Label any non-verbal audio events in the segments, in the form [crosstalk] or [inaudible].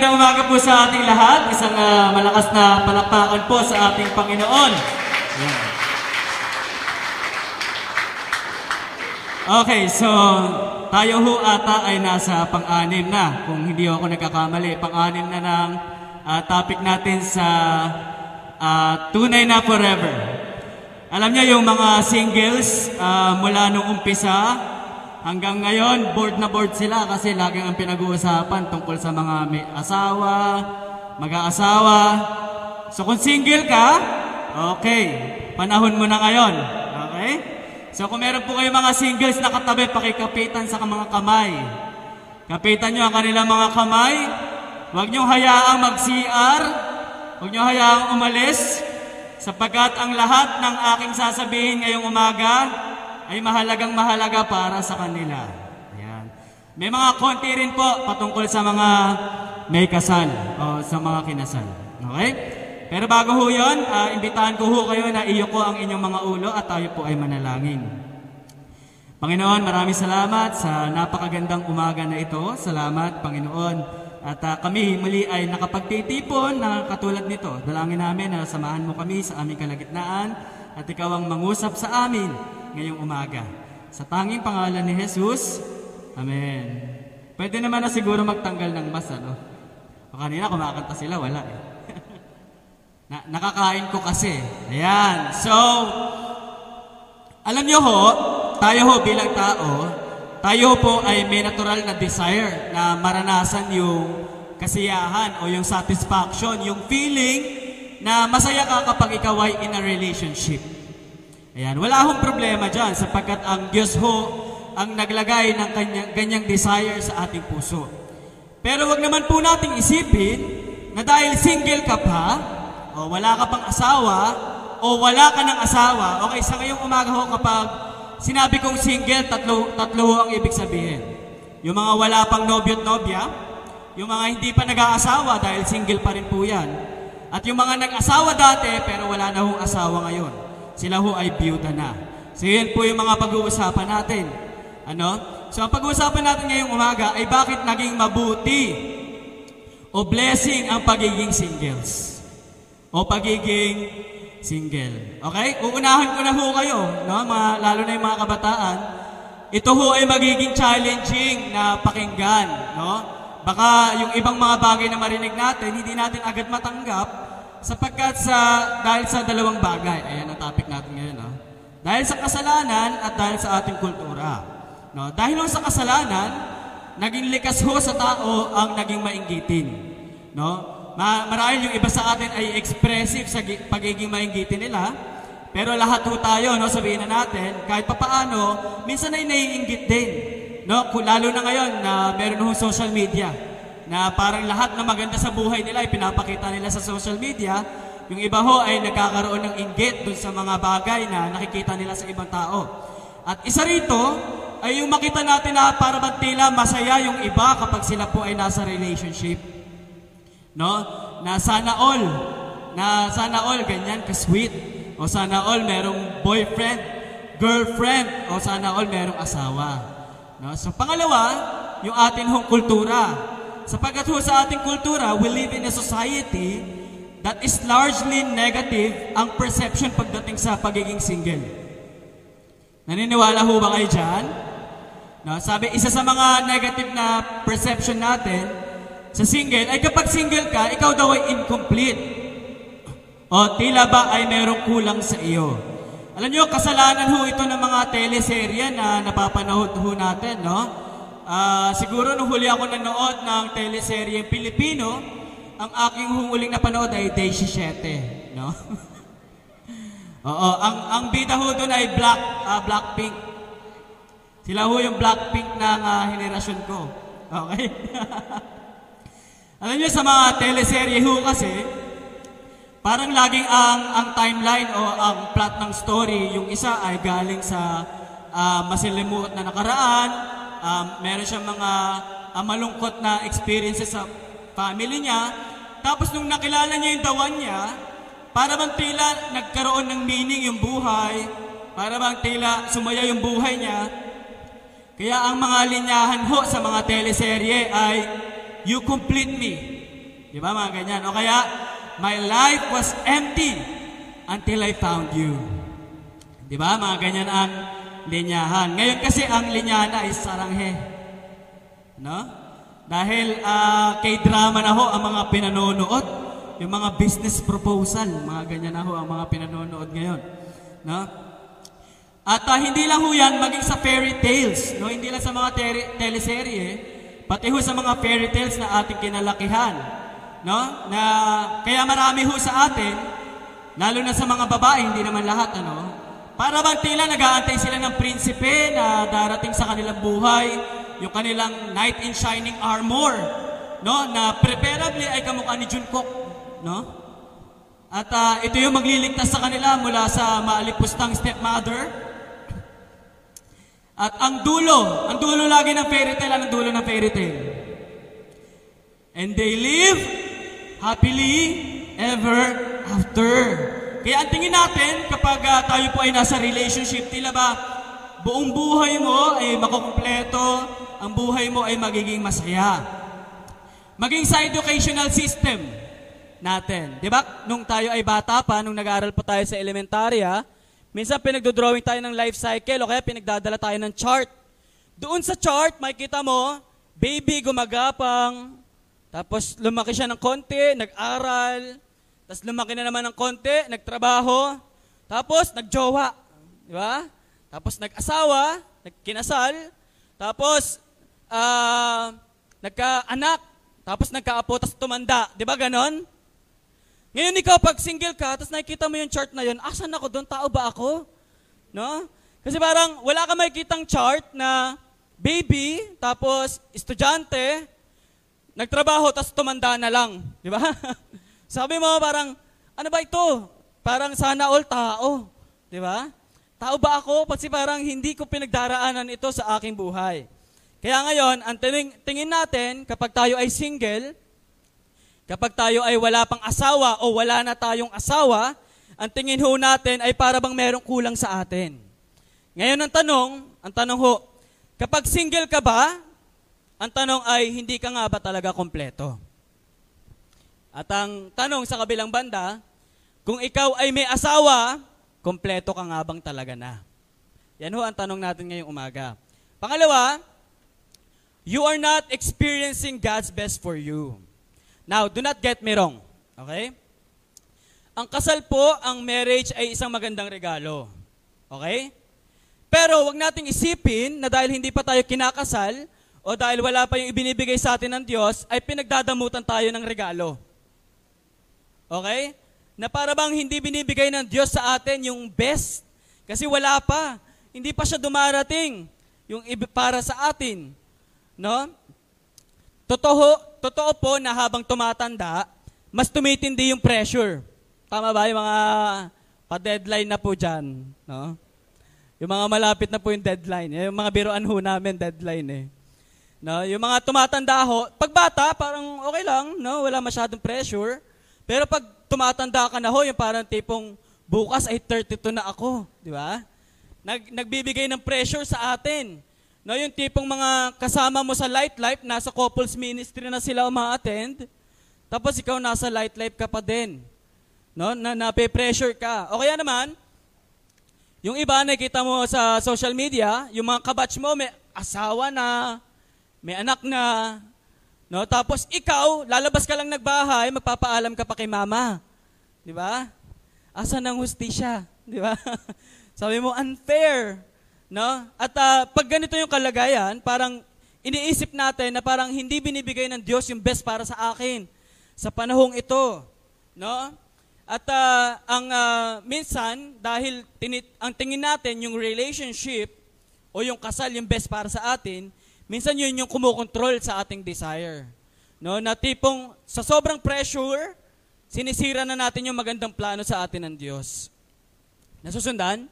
magandang umaga po sa ating lahat. Isang ah, malakas na palakpakan po sa ating Panginoon. Okay, so tayo ho ata ay nasa pang-anim na. Kung hindi ako nagkakamali, pang-anim na ng ah, topic natin sa ah, Tunay na Forever. Alam niyo yung mga singles ah, mula nung umpisa hanggang ngayon, board na board sila kasi laging ang pinag-uusapan tungkol sa mga may asawa, mag-aasawa. So kung single ka, okay, panahon mo na ngayon. Okay? So kung meron po kayong mga singles na katabi, pakikapitan sa mga kamay. Kapitan nyo ang kanilang mga kamay. Huwag nyo hayaang mag-CR. Huwag nyo hayaang umalis. Sapagkat ang lahat ng aking sasabihin ngayong umaga ay mahalagang mahalaga para sa kanila. Ayan. May mga konti rin po patungkol sa mga may kasal o sa mga kinasal. Okay? Pero bago ho yun, ah, imbitahan ko ho kayo na iyo ko ang inyong mga ulo at tayo po ay manalangin. Panginoon, maraming salamat sa napakagandang umaga na ito. Salamat, Panginoon. At ah, kami muli ay nakapagtitipon na katulad nito. Dalangin namin na samahan mo kami sa aming kalagitnaan at ikaw ang mangusap sa amin ngayong umaga. Sa tanging pangalan ni Jesus, Amen. Pwede naman na siguro magtanggal ng mas, ano? O kanina kumakanta sila, wala eh. [laughs] Na, nakakain ko kasi. Ayan. So, alam niyo ho, tayo ho bilang tao, tayo po ay may natural na desire na maranasan yung kasiyahan o yung satisfaction, yung feeling na masaya ka kapag ikaw ay in a relationship. Ayan, wala akong problema dyan sapagkat ang Diyos ho ang naglagay ng kanyang, ganyang desire sa ating puso. Pero wag naman po nating isipin na dahil single ka pa, o wala ka pang asawa, o wala ka ng asawa, okay, sa ngayong umaga ho kapag sinabi kong single, tatlo, tatlo ho ang ibig sabihin. Yung mga wala pang nobyo at nobya, yung mga hindi pa nag-aasawa dahil single pa rin po yan, at yung mga nag-asawa dati pero wala na hong asawa ngayon, sila ho ay biyuda na. So yun po yung mga pag-uusapan natin. Ano? So ang pag-uusapan natin ngayong umaga ay bakit naging mabuti o blessing ang pagiging singles o pagiging single. Okay? Uunahan ko na ho kayo, no? Mga, lalo na yung mga kabataan. Ito ho ay magiging challenging na pakinggan, no? Baka yung ibang mga bagay na marinig natin, hindi natin agad matanggap sapagkat sa dahil sa dalawang bagay. Ayan ang topic natin ngayon, no? Dahil sa kasalanan at dahil sa ating kultura. No, dahil sa kasalanan, naging likas ho sa tao ang naging mainggitin. No? Ma marahil yung iba sa atin ay expressive sa gi- pagiging mainggitin nila, pero lahat ho tayo, no, sabihin na natin, kahit papaano, minsan ay naiinggit din. No? Lalo na ngayon na meron ho social media, na parang lahat na maganda sa buhay nila ay pinapakita nila sa social media, yung iba ho ay nagkakaroon ng inggit dun sa mga bagay na nakikita nila sa ibang tao. At isa rito ay yung makita natin na para bang masaya yung iba kapag sila po ay nasa relationship. No? Na sana all, na sana all ganyan ka-sweet. O sana all merong boyfriend, girlfriend, o sana all merong asawa. No? So pangalawa, yung atin hong kultura. Sapagkat ho sa ating kultura, we live in a society that is largely negative ang perception pagdating sa pagiging single. Naniniwala ho ba kayo dyan? No, sabi, isa sa mga negative na perception natin sa single ay kapag single ka, ikaw daw ay incomplete. O tila ba ay merong kulang sa iyo. Alam nyo, kasalanan ho ito ng mga teleserye na napapanood ho natin, no? Ah, siguro nung huli ako nanood ng teleserye Pilipino, ang aking humuling napanood ay Day 7, no? [laughs] Oo, ang ang bida ho doon ay Black ah, Blackpink. Sila ho yung Blackpink ng ah, henerasyon ko. Okay? [laughs] Alam niyo sa mga teleserye ho kasi, parang laging ang ang timeline o ang plot ng story, yung isa ay galing sa ah, masilimuot na nakaraan, um, meron siyang mga ah, malungkot na experiences sa family niya, tapos nung nakilala niya yung dawan niya, para bang tila nagkaroon ng meaning yung buhay, para bang tila sumaya yung buhay niya, kaya ang mga linyahan ho sa mga teleserye ay You complete me. Di ba mga ganyan? O kaya, my life was empty until I found you. Di ba? Mga ganyan ang linyahan. Ngayon kasi ang linyahan ay saranghe. No? Dahil uh, kay drama na ho ang mga pinanonood, yung mga business proposal, mga ganyan na ho ang mga pinanonood ngayon. No? At uh, hindi lang ho yan, maging sa fairy tales, no? hindi lang sa mga ter- teleserye, pati ho sa mga fairy tales na ating kinalakihan. No? Na, kaya marami ho sa atin, lalo na sa mga babae, hindi naman lahat, ano? Para bang tila nag-aantay sila ng prinsipe na darating sa kanilang buhay, yung kanilang knight in shining armor, no? Na preferably ay kamukha ni Jungkook, no? At uh, ito yung magliligtas sa kanila mula sa maalipustang stepmother. At ang dulo, ang dulo lagi ng fairy tale, ang dulo ng fairy tale. And they live happily ever after. Kaya ang tingin natin kapag uh, tayo po ay nasa relationship, tila ba buong buhay mo ay makukumpleto, ang buhay mo ay magiging masaya. Maging sa educational system natin. Di ba? Nung tayo ay bata pa, nung nag-aaral pa tayo sa elementarya, minsan pinagdodrawing tayo ng life cycle o kaya pinagdadala tayo ng chart. Doon sa chart, makikita mo, baby gumagapang, tapos lumaki siya ng konti, nag-aral, tapos lumaki na naman ng konti, nagtrabaho. Tapos nagjowa. Di ba? Tapos nag-asawa, nagkinasal. Tapos uh, nagka-anak. Tapos nagka-apo, tapos tumanda. Di ba ganon? Ngayon ikaw, pag single ka, tapos nakikita mo yung chart na yun, asan ako doon? Tao ba ako? No? Kasi parang wala ka makikitang chart na baby, tapos estudyante, nagtrabaho, tapos tumanda na lang. Di ba? [laughs] Sabi mo parang, ano ba ito? Parang sana all tao. Di ba? Tao ba ako? Kasi parang hindi ko pinagdaraanan ito sa aking buhay. Kaya ngayon, ang tingin, tingin natin, kapag tayo ay single, kapag tayo ay wala pang asawa o wala na tayong asawa, ang tingin ho natin ay para bang merong kulang sa atin. Ngayon ang tanong, ang tanong ho, kapag single ka ba, ang tanong ay hindi ka nga ba talaga kompleto? At ang tanong sa kabilang banda, kung ikaw ay may asawa, kompleto ka nga bang talaga na? Yan ho ang tanong natin ngayong umaga. Pangalawa, you are not experiencing God's best for you. Now, do not get me wrong. Okay? Ang kasal po, ang marriage ay isang magandang regalo. Okay? Pero wag nating isipin na dahil hindi pa tayo kinakasal o dahil wala pa yung ibinibigay sa atin ng Diyos, ay pinagdadamutan tayo ng regalo. Okay? Na para bang hindi binibigay ng Diyos sa atin yung best. Kasi wala pa. Hindi pa siya dumarating yung para sa atin. No? Totoo, totoo po na habang tumatanda, mas tumitindi yung pressure. Tama ba yung mga pa-deadline na po dyan? No? Yung mga malapit na po yung deadline. Yung mga biroan ho namin, deadline eh. No, yung mga tumatanda ho, pag bata, parang okay lang, no? wala masyadong pressure. Pero pag tumatanda ka na ho, yung parang tipong bukas ay 32 na ako, di ba? Nag, nagbibigay ng pressure sa atin. No, yung tipong mga kasama mo sa Light Life, nasa couples ministry na sila uma-attend, tapos ikaw nasa Light Life ka pa din. No, na nape-pressure ka. O kaya naman, yung iba nakita mo sa social media, yung mga kabatch mo may asawa na, may anak na, No? Tapos ikaw, lalabas ka lang nagbahay, magpapaalam ka pa kay mama. Di ba? Asa ng hustisya? Di ba? [laughs] Sabi mo, unfair. No? At uh, pag ganito yung kalagayan, parang iniisip natin na parang hindi binibigay ng Diyos yung best para sa akin sa panahong ito. No? At uh, ang uh, minsan, dahil tinit, ang tingin natin yung relationship o yung kasal yung best para sa atin, Minsan yun yung kumukontrol sa ating desire. No, na tipong sa sobrang pressure, sinisira na natin yung magandang plano sa atin ng Diyos. Nasusundan?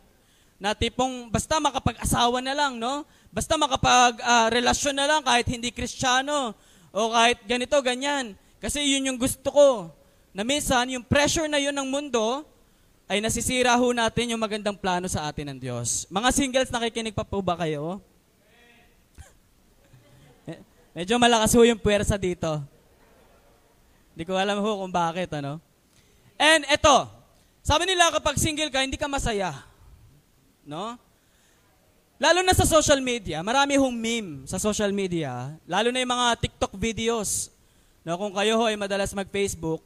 Na tipong basta makapag-asawa na lang, no? Basta makapag-relasyon uh, na lang kahit hindi kristyano o kahit ganito, ganyan. Kasi yun yung gusto ko. Na minsan, yung pressure na yun ng mundo, ay nasisira ho natin yung magandang plano sa atin ng Diyos. Mga singles, nakikinig pa po ba kayo? Medyo malakas ho yung puwersa dito. Hindi ko alam ho kung bakit, ano. And eto, sabi nila kapag single ka, hindi ka masaya. No? Lalo na sa social media, marami hong meme sa social media, lalo na yung mga TikTok videos. No, kung kayo ho ay madalas mag-Facebook,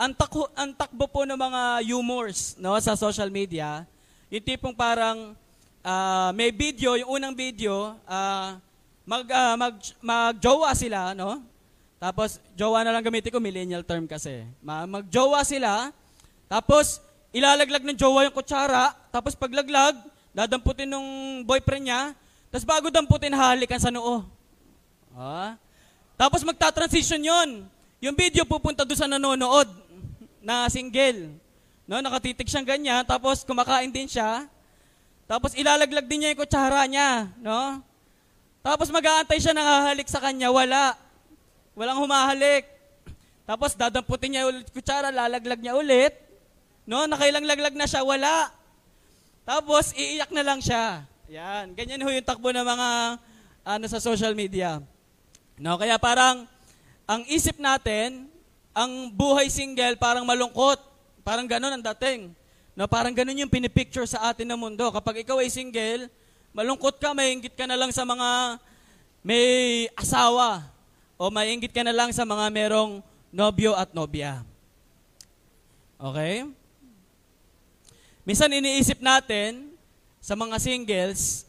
ang, takbo, ang takbo po ng mga humors no, sa social media, yung tipong parang uh, may video, yung unang video, uh, mag, uh, mag, magjowa sila, no? Tapos, jowa na lang gamitin ko, millennial term kasi. Magjowa sila, tapos, ilalaglag ng jowa yung kutsara, tapos paglaglag, dadamputin nung boyfriend niya, tapos bago damputin, halikan sa noo. Ah? Tapos magta-transition yon. Yung video pupunta doon sa nanonood na single. No, nakatitig siyang ganyan, tapos kumakain din siya. Tapos ilalaglag din niya yung kutsara niya, no? Tapos mag-aantay siya nang hahalik sa kanya, wala. Walang humahalik. Tapos dadamputin niya ulit kutsara, lalaglag niya ulit. No, nakailang laglag na siya, wala. Tapos, iiyak na lang siya. Yan. Ganyan ho yung takbo ng mga ano sa social media. No, kaya parang ang isip natin, ang buhay single parang malungkot. Parang ganun ang dating. No, parang ganun yung pinipicture sa atin ng mundo. Kapag ikaw ay single, malungkot ka, may inggit ka na lang sa mga may asawa. O may inggit ka na lang sa mga merong nobyo at nobya. Okay? Minsan iniisip natin sa mga singles,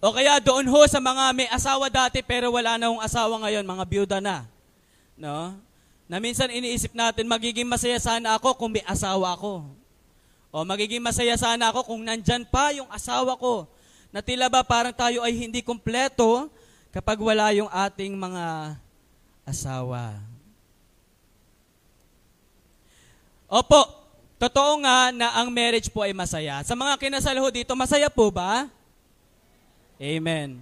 o kaya doon ho sa mga may asawa dati pero wala na hong asawa ngayon, mga byuda na. No? Na minsan iniisip natin, magiging masaya sana ako kung may asawa ako. O magiging masaya sana ako kung nandyan pa yung asawa ko. Na tila ba parang tayo ay hindi kumpleto kapag wala yung ating mga asawa. Opo, Totoo nga na ang marriage po ay masaya. Sa mga kinasal ho dito, masaya po ba? Amen.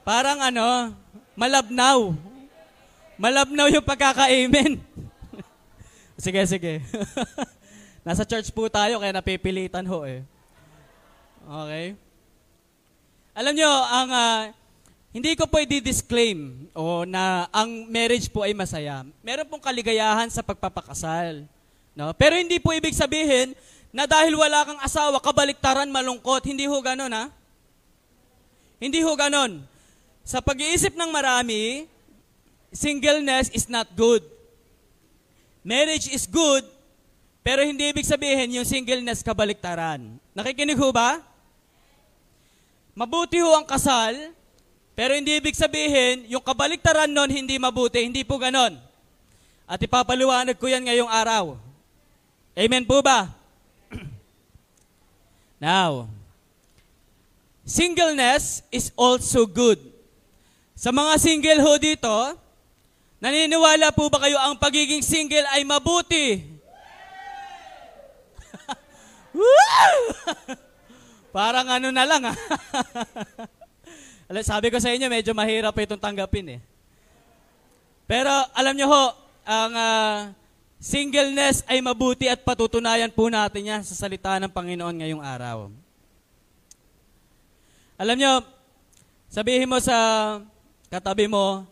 Parang ano, malabnaw. Malabnaw yung pagkaka-amen. [laughs] sige, sige. [laughs] Nasa church po tayo, kaya napipilitan ho eh. Okay? Alam nyo, ang uh, hindi ko po i-disclaim o na ang marriage po ay masaya. Meron pong kaligayahan sa pagpapakasal. No? Pero hindi po ibig sabihin na dahil wala kang asawa, kabaliktaran, malungkot. Hindi ho ganon, ha? Hindi ho ganon. Sa pag-iisip ng marami, singleness is not good. Marriage is good, pero hindi ibig sabihin yung singleness kabaliktaran. Nakikinig ho ba? Mabuti ho ang kasal, pero hindi ibig sabihin, yung kabaliktaran nun hindi mabuti. Hindi po ganon. At ipapaliwanag ko yan ngayong araw. Amen po ba? [clears throat] Now, singleness is also good. Sa mga single ho dito, naniniwala po ba kayo ang pagiging single ay mabuti? [laughs] Parang ano na lang ah. [laughs] Sabi ko sa inyo, medyo mahirap itong tanggapin eh. Pero alam nyo ho, ang uh, singleness ay mabuti at patutunayan po natin yan sa salita ng Panginoon ngayong araw. Alam nyo, sabihin mo sa katabi mo,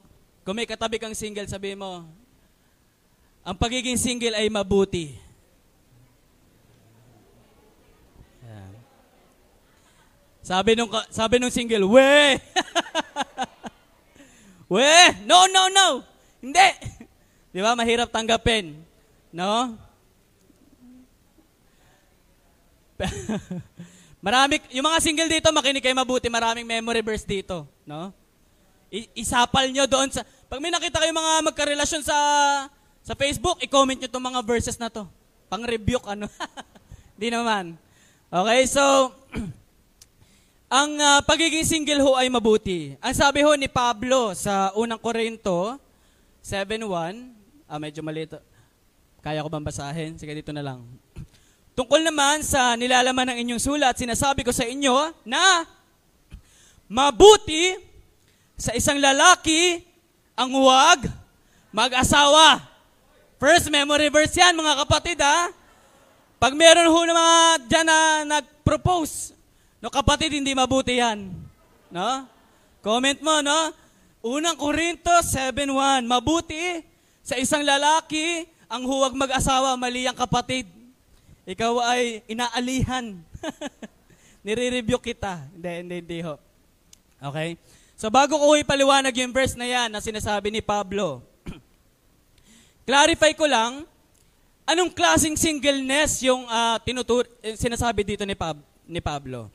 kung may katabi kang single, sabihin mo, ang pagiging single ay mabuti. Sabi nung, sabi nung single, we! [laughs] we! No, no, no! Hindi! [laughs] Di ba? Mahirap tanggapin. No? [laughs] Marami, yung mga single dito, makinig kayo mabuti. Maraming memory verse dito. No? I- isapal nyo doon sa... Pag may nakita kayo mga magkarelasyon sa sa Facebook, i-comment nyo itong mga verses na to. Pang-rebuke, ano? Hindi naman. Okay, so, [clears throat] Ang uh, pagiging single ho ay mabuti. Ang sabi ho ni Pablo sa unang Korinto 7.1, ah, medyo malito. Kaya ko bang basahin? Sige, dito na lang. [clears throat] Tungkol naman sa nilalaman ng inyong sulat, sinasabi ko sa inyo na mabuti sa isang lalaki ang huwag mag-asawa. First memory verse yan, mga kapatid ha. Pag meron ho na mga dyan na nag-propose, No, kapatid, hindi mabuti yan. No? Comment mo, no? Unang Korinto 7.1, mabuti sa isang lalaki ang huwag mag-asawa, mali ang kapatid. Ikaw ay inaalihan. [laughs] Nire-review kita. Hindi, hindi, hindi ho. Okay? So bago ko ipaliwanag yung verse na yan na sinasabi ni Pablo, [clears throat] clarify ko lang, anong klaseng singleness yung uh, tinutur- eh, sinasabi dito ni, Pab- ni Pablo?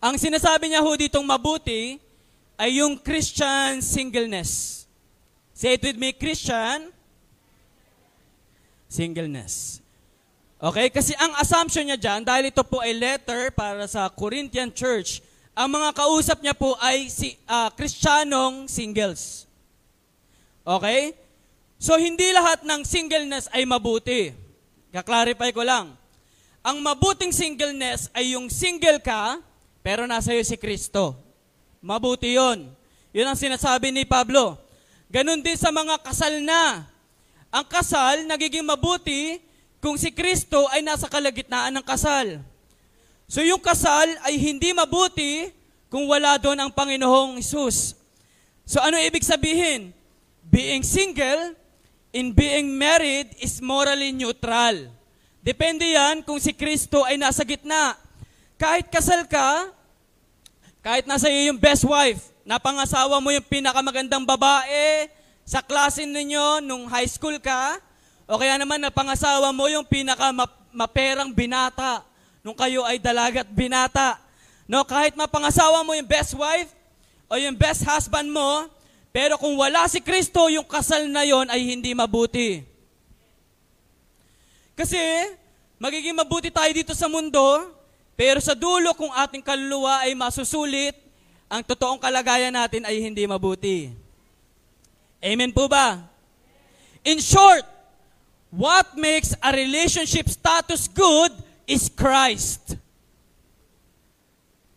Ang sinasabi niya ho ditong mabuti ay yung Christian singleness. Say it with me, Christian singleness. Okay? Kasi ang assumption niya dyan, dahil ito po ay letter para sa Corinthian Church, ang mga kausap niya po ay si, uh, Kristyanong singles. Okay? So, hindi lahat ng singleness ay mabuti. Kaklarify ko lang. Ang mabuting singleness ay yung single ka, pero nasa iyo si Kristo. Mabuti yon. Yun ang sinasabi ni Pablo. Ganon din sa mga kasal na. Ang kasal nagiging mabuti kung si Kristo ay nasa kalagitnaan ng kasal. So yung kasal ay hindi mabuti kung wala doon ang Panginoong Isus. So ano ibig sabihin? Being single in being married is morally neutral. Depende yan kung si Kristo ay nasa gitna. Kahit kasal ka, kahit nasa iyo yung best wife, napangasawa mo yung pinakamagandang babae sa klase ninyo nung high school ka, o kaya naman napangasawa mo yung pinakamaperang binata nung kayo ay dalagat binata. No, kahit mapangasawa mo yung best wife o yung best husband mo, pero kung wala si Kristo, yung kasal na yon ay hindi mabuti. Kasi, magiging mabuti tayo dito sa mundo, pero sa dulo kung ating kaluluwa ay masusulit, ang totoong kalagayan natin ay hindi mabuti. Amen po ba? In short, what makes a relationship status good is Christ.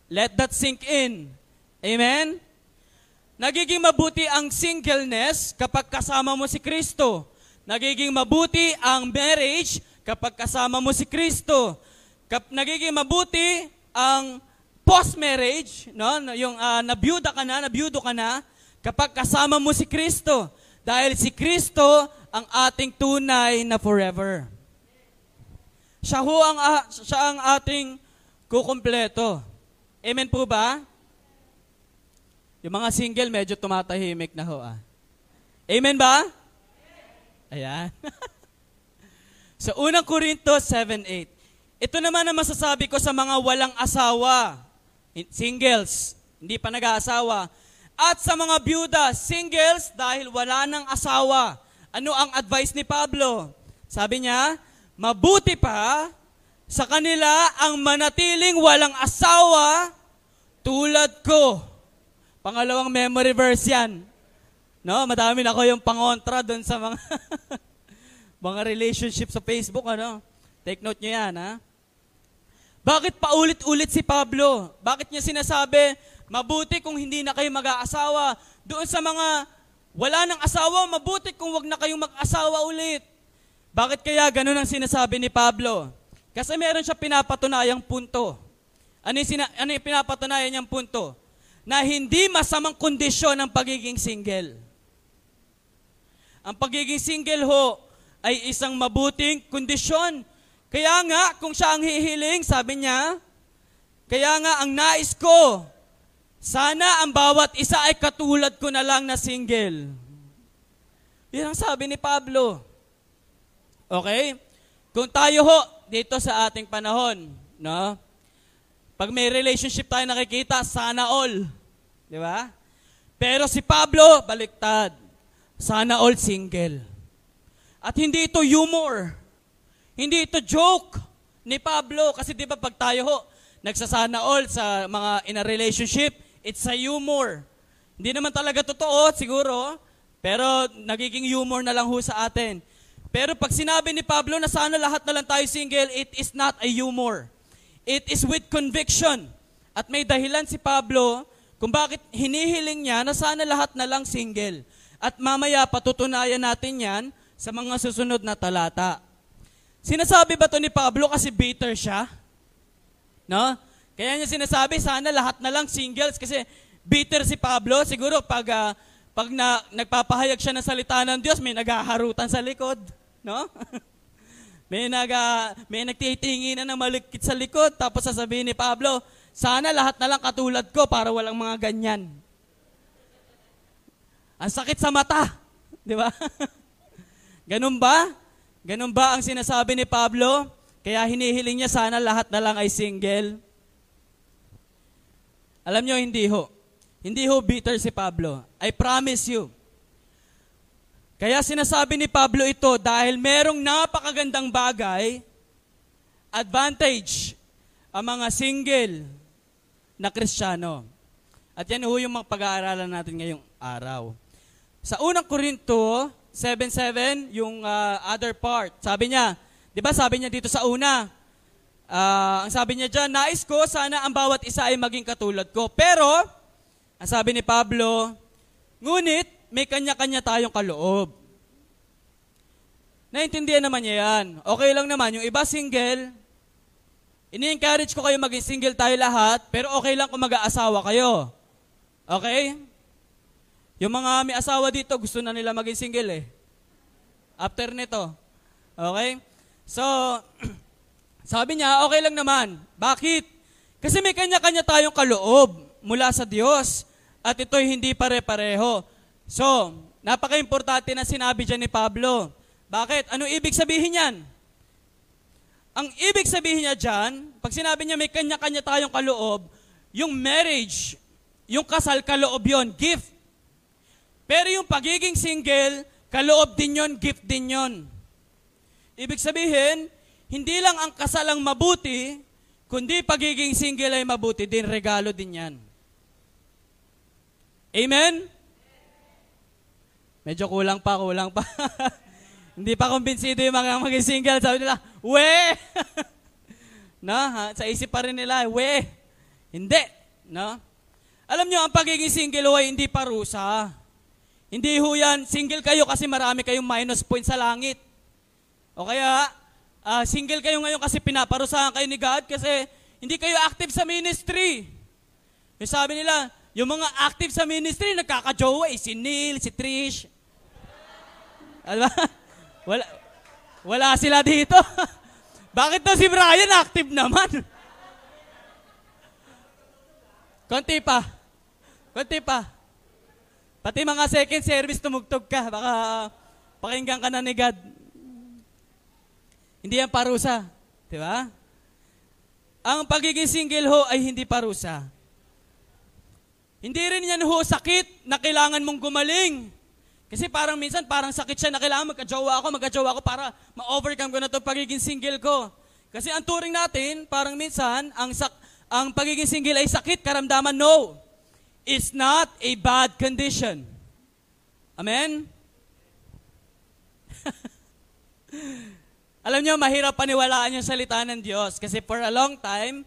Let that sink in. Amen? Nagiging mabuti ang singleness kapag kasama mo si Kristo. Nagiging mabuti ang marriage kapag kasama mo si Kristo. Kap, nagiging mabuti ang post-marriage, no? yung uh, nabiyuda ka na, nabiyudo ka na, kapag kasama mo si Kristo. Dahil si Kristo ang ating tunay na forever. Siya ho ang, uh, siya ang ating kukumpleto. Amen po ba? Yung mga single, medyo tumatahimik na ho ah. Amen ba? Ayan. [laughs] Sa so, unang Korinto 7.8, ito naman ang masasabi ko sa mga walang asawa, singles, hindi pa nag-aasawa, at sa mga byuda, singles, dahil wala nang asawa. Ano ang advice ni Pablo? Sabi niya, mabuti pa sa kanila ang manatiling walang asawa tulad ko. Pangalawang memory verse yan. No, madami na ako yung pangontra doon sa mga [laughs] mga relationship sa Facebook, ano? Take note niyo yan, ha? Bakit paulit-ulit si Pablo? Bakit niya sinasabi, mabuti kung hindi na kayo mag-aasawa? Doon sa mga wala ng asawa, mabuti kung wag na kayong mag-asawa ulit. Bakit kaya ganun ang sinasabi ni Pablo? Kasi meron siya pinapatunayang punto. Ano yung, sina- ano yung pinapatunayan niyang punto? Na hindi masamang kondisyon ang pagiging single. Ang pagiging single ho ay isang mabuting kondisyon. Kaya nga, kung siya ang hihiling, sabi niya, kaya nga ang nais ko, sana ang bawat isa ay katulad ko na lang na single. Yan ang sabi ni Pablo. Okay? Kung tayo ho, dito sa ating panahon, no? Pag may relationship tayo nakikita, sana all. Di ba? Pero si Pablo, baliktad. Sana all single. At hindi ito humor. Hindi ito joke ni Pablo. Kasi di ba pag tayo ho, nagsasana all sa mga in a relationship, it's a humor. Hindi naman talaga totoo, siguro, pero nagiging humor na lang ho sa atin. Pero pag sinabi ni Pablo na sana lahat na lang tayo single, it is not a humor. It is with conviction. At may dahilan si Pablo kung bakit hinihiling niya na sana lahat na lang single. At mamaya patutunayan natin yan sa mga susunod na talata. Sinasabi ba to ni Pablo kasi bitter siya? No? Kaya niya sinasabi, sana lahat na lang singles kasi bitter si Pablo, siguro pag, ah, pag na, nagpapahayag siya ng salita ng Diyos, may naghaharutan sa likod. No? [laughs] may, nag, ah, may nagtitinginan ng malikit sa likod, tapos sasabihin ni Pablo, sana lahat na lang katulad ko para walang mga ganyan. Ang sakit sa mata. Di ba? [laughs] Ganun ba? Ganun ba ang sinasabi ni Pablo? Kaya hinihiling niya sana lahat na lang ay single. Alam niyo, hindi ho. Hindi ho bitter si Pablo. I promise you. Kaya sinasabi ni Pablo ito dahil merong napakagandang bagay, advantage, ang mga single na kristyano. At yan ho yung mga pag-aaralan natin ngayong araw. Sa unang Korinto 7.7, yung uh, other part, sabi niya, di ba sabi niya dito sa una, uh, ang sabi niya dyan, nais ko sana ang bawat isa ay maging katulad ko. Pero, ang sabi ni Pablo, ngunit may kanya-kanya tayong kaloob. Naintindihan naman niya yan. Okay lang naman, yung iba single, ini-encourage ko kayo maging single tayo lahat, pero okay lang kung mag-aasawa kayo. Okay? Yung mga may asawa dito, gusto na nila maging single eh. After nito. Okay? So, [clears throat] sabi niya, okay lang naman. Bakit? Kasi may kanya-kanya tayong kaloob mula sa Diyos. At ito'y hindi pare-pareho. So, napaka-importante na sinabi dyan ni Pablo. Bakit? Ano ibig sabihin yan? Ang ibig sabihin niya dyan, pag sinabi niya may kanya-kanya tayong kaloob, yung marriage, yung kasal kaloob yon, gift pero yung pagiging single, kaloob din yon, gift din yon. Ibig sabihin, hindi lang ang kasalang mabuti, kundi pagiging single ay mabuti din, regalo din yan. Amen? Medyo kulang pa, kulang pa. [laughs] hindi pa kumbinsido yung mga maging single. Sabi nila, we! [laughs] no? Ha? Sa isip pa rin nila, we! Hindi. No? Alam nyo, ang pagiging single ay hindi parusa. Hindi ho yan, single kayo kasi marami kayong minus point sa langit. O kaya, uh, single kayo ngayon kasi pinaparusahan kayo ni God kasi hindi kayo active sa ministry. Yung sabi nila, yung mga active sa ministry, nagkakajowa eh. Si Neil, si Trish. Alam [laughs] Wala, wala sila dito. [laughs] Bakit na si Brian active naman? [laughs] Konti pa. Konti pa. Pati mga second service tumugtog ka, baka pakinggan ka na ni God. Hindi yan parusa. Di ba? Ang pagiging single ho ay hindi parusa. Hindi rin yan ho sakit na kailangan mong gumaling. Kasi parang minsan, parang sakit siya na kailangan magka-jowa ako, magka-jowa ako para ma-overcome ko na itong pagiging single ko. Kasi ang turing natin, parang minsan, ang, sak- ang pagiging single ay sakit, karamdaman, no is not a bad condition. Amen? [laughs] Alam niyo, mahirap paniwalaan yung salita ng Diyos kasi for a long time,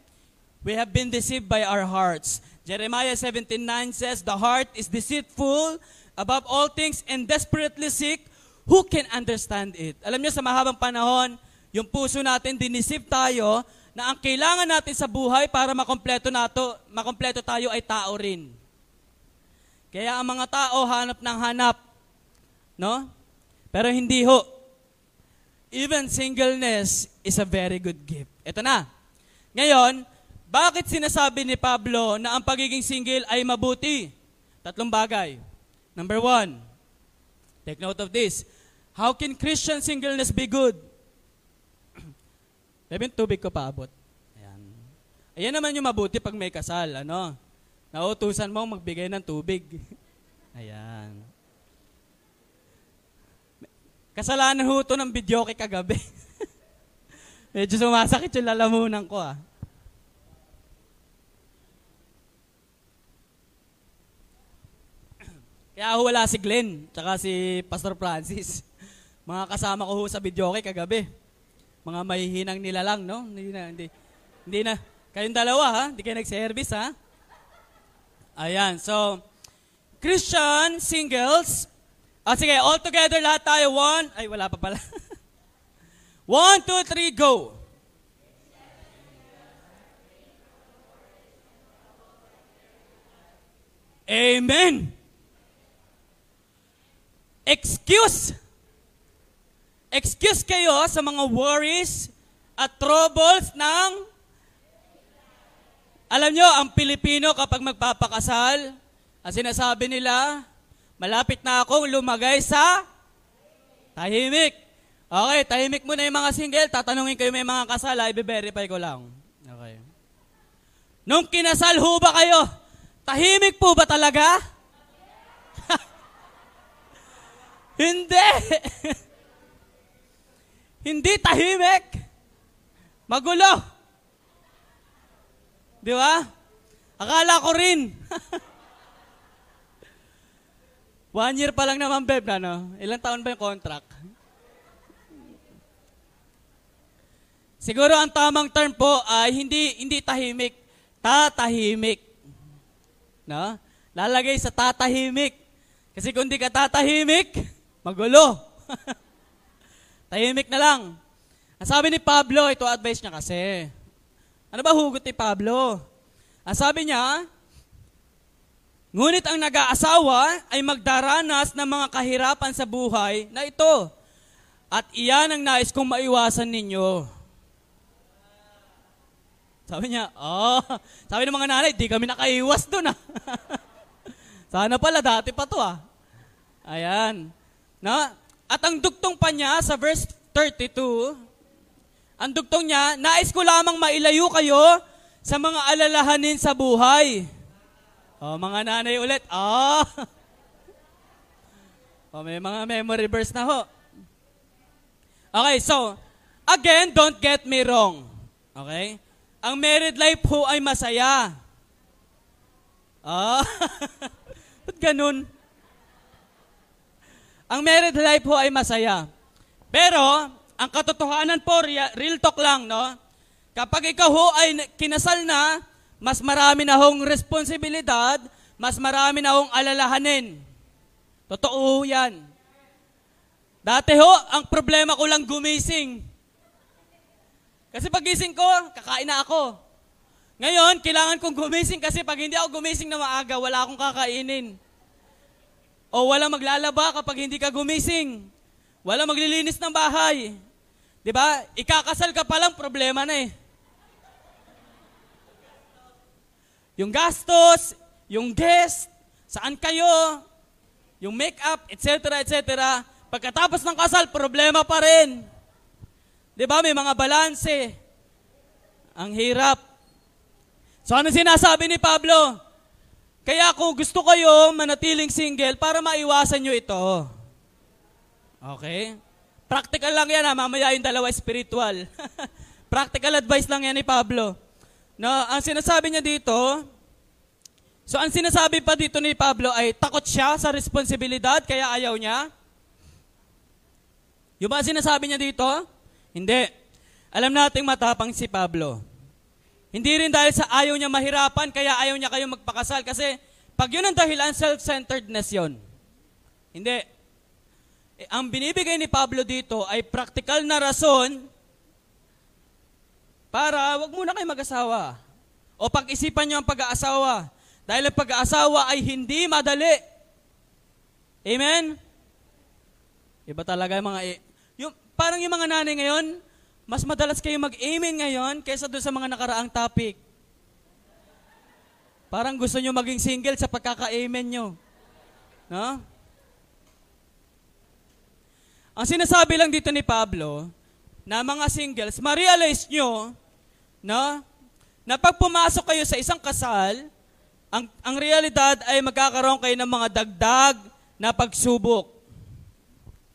we have been deceived by our hearts. Jeremiah 17.9 says, The heart is deceitful above all things and desperately sick. Who can understand it? Alam niyo, sa mahabang panahon, yung puso natin, dinisip tayo na ang kailangan natin sa buhay para makompleto, nato, makompleto tayo ay tao rin. Kaya ang mga tao hanap ng hanap. No? Pero hindi ho. Even singleness is a very good gift. Ito na. Ngayon, bakit sinasabi ni Pablo na ang pagiging single ay mabuti? Tatlong bagay. Number one, take note of this. How can Christian singleness be good? [clears throat] Bebe, tubig ko paabot. Ayan. Ayan naman yung mabuti pag may kasal. Ano? Nautusan mo magbigay ng tubig. [laughs] Ayan. Kasalanan ho to ng video kay kagabi. [laughs] Medyo sumasakit yung lalamunan ko ah. [clears throat] Kaya ho wala si Glenn, tsaka si Pastor Francis. [laughs] Mga kasama ko ho sa video kay kagabi. Mga mahihinang nila lang, no? Hindi na, hindi, hindi na. Kayong dalawa ha, hindi kayo nag-service ha. Ayan, so, Christian singles. Ah, sige, all together lahat tayo. One, ay wala pa pala. [laughs] One, two, three, go. Amen! Excuse! Excuse kayo sa mga worries at troubles ng... Alam nyo, ang Pilipino kapag magpapakasal, ang sinasabi nila, malapit na akong lumagay sa tahimik. Okay, tahimik muna yung mga single, tatanungin kayo may mga kasal, i-verify ko lang. Okay. Nung kinasal ho ba kayo, tahimik po ba talaga? [laughs] Hindi! [laughs] Hindi tahimik. Magulo. Di ba? Akala ko rin. [laughs] One year pa lang naman, Beb, na, no? Ilang taon ba yung contract? Siguro ang tamang term po ay hindi hindi tahimik, tatahimik. No? Lalagay sa tatahimik. Kasi kung di ka tatahimik, magulo. [laughs] Tahimik na lang. Ang sabi ni Pablo, ito advice niya kasi. Ano ba hugot ni Pablo? Ang sabi niya, Ngunit ang nag-aasawa ay magdaranas ng mga kahirapan sa buhay na ito. At iyan ang nais kong maiwasan ninyo. Sabi niya, oh, sabi ng mga nanay, di kami nakaiwas doon ah. [laughs] Sana pala, dati pa to ah. Ayan. Na, at ang dugtong pa niya sa verse 32, ang dugtong niya, nais ko lamang mailayo kayo sa mga alalahanin sa buhay. Oh, mga nanay ulit. Oh. [laughs] oh, may mga memory verse na ho. Okay, so, again, don't get me wrong. Okay? Ang married life ho ay masaya. Ah. [laughs] Ba't ganun? Ang married life ho ay masaya. Pero, ang katotohanan po, real talk lang, no? Kapag ikaw ho ay kinasal na, mas marami na hong responsibilidad, mas marami na hong alalahanin. Totoo yan. Dati ho, ang problema ko lang gumising. Kasi pag gising ko, kakain na ako. Ngayon, kailangan kong gumising kasi pag hindi ako gumising na maaga, wala akong kakainin. O wala maglalaba kapag hindi ka gumising. Wala maglilinis ng bahay. 'Di ba? Ikakasal ka pa lang problema na eh. Yung gastos, yung guest, saan kayo, yung makeup, etc., etc. Pagkatapos ng kasal, problema pa rin. 'Di ba? May mga balanse. Ang hirap. So ano sinasabi ni Pablo? Kaya kung gusto kayo manatiling single para maiwasan nyo ito. Okay? Practical lang yan ha, mamaya yung dalawa spiritual. [laughs] Practical advice lang yan ni Pablo. No, ang sinasabi niya dito, so ang sinasabi pa dito ni Pablo ay takot siya sa responsibilidad kaya ayaw niya. Yung ba sinasabi niya dito? Hindi. Alam nating matapang si Pablo. Hindi rin dahil sa ayaw niya mahirapan, kaya ayaw niya kayo magpakasal. Kasi pag yun ang dahilan, self-centeredness yun. Hindi. Eh, ang binibigay ni Pablo dito ay practical na rason para wag muna kayo mag-asawa. O pag-isipan niyo ang pag-aasawa. Dahil ang pag-aasawa ay hindi madali. Amen? Iba talaga yung mga... Yung, parang yung mga nanay ngayon, mas madalas kayo mag-amen ngayon kaysa doon sa mga nakaraang topic. Parang gusto nyo maging single sa pagkaka-amen nyo. No? Ang sinasabi lang dito ni Pablo, na mga singles, ma-realize nyo, no, na pag pumasok kayo sa isang kasal, ang, ang realidad ay magkakaroon kayo ng mga dagdag na pagsubok.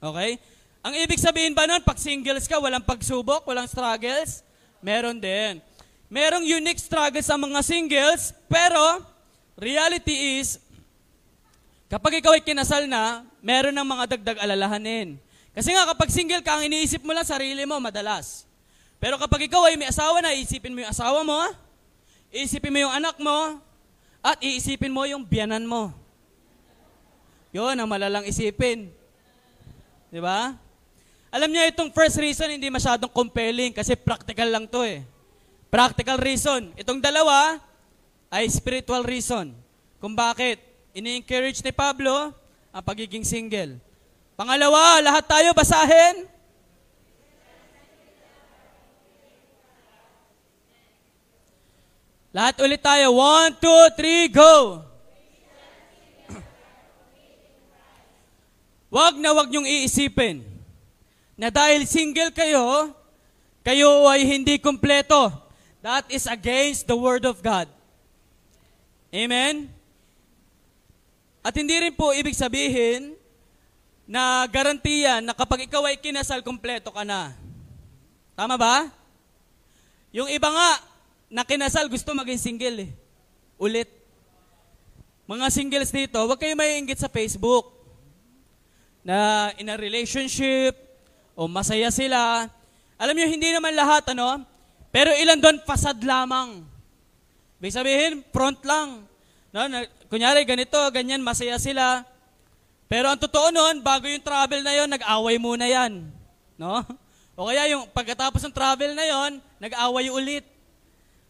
Okay? Ang ibig sabihin ba nun, pag singles ka, walang pagsubok, walang struggles? Meron din. Merong unique struggles sa mga singles, pero reality is, kapag ikaw ay kinasal na, meron ng mga dagdag alalahanin. Kasi nga, kapag single ka, ang iniisip mo lang sarili mo, madalas. Pero kapag ikaw ay may asawa na, iisipin mo yung asawa mo, iisipin mo yung anak mo, at iisipin mo yung biyanan mo. Yun ang malalang isipin. Di ba? Alam niyo itong first reason hindi masyadong compelling kasi practical lang to eh. Practical reason. Itong dalawa ay spiritual reason. Kung bakit? ini-encourage ni Pablo ang pagiging single. Pangalawa, lahat tayo basahin. Lahat ulit tayo. One, two, three, go! [clears throat] Wag na wag niyong iisipin na dahil single kayo, kayo ay hindi kumpleto. That is against the Word of God. Amen? At hindi rin po ibig sabihin na garantiya na kapag ikaw ay kinasal, kumpleto ka na. Tama ba? Yung iba nga, na kinasal, gusto maging single eh. Ulit. Mga singles dito, huwag kayo may inggit sa Facebook na in a relationship o masaya sila. Alam niyo, hindi naman lahat, ano? Pero ilan doon, fasad lamang. Ibig sabihin, front lang. No? Kunyari, ganito, ganyan, masaya sila. Pero ang totoo noon, bago yung travel na yon, nag-away muna yan. No? O kaya yung pagkatapos ng travel na yon, nag-away ulit.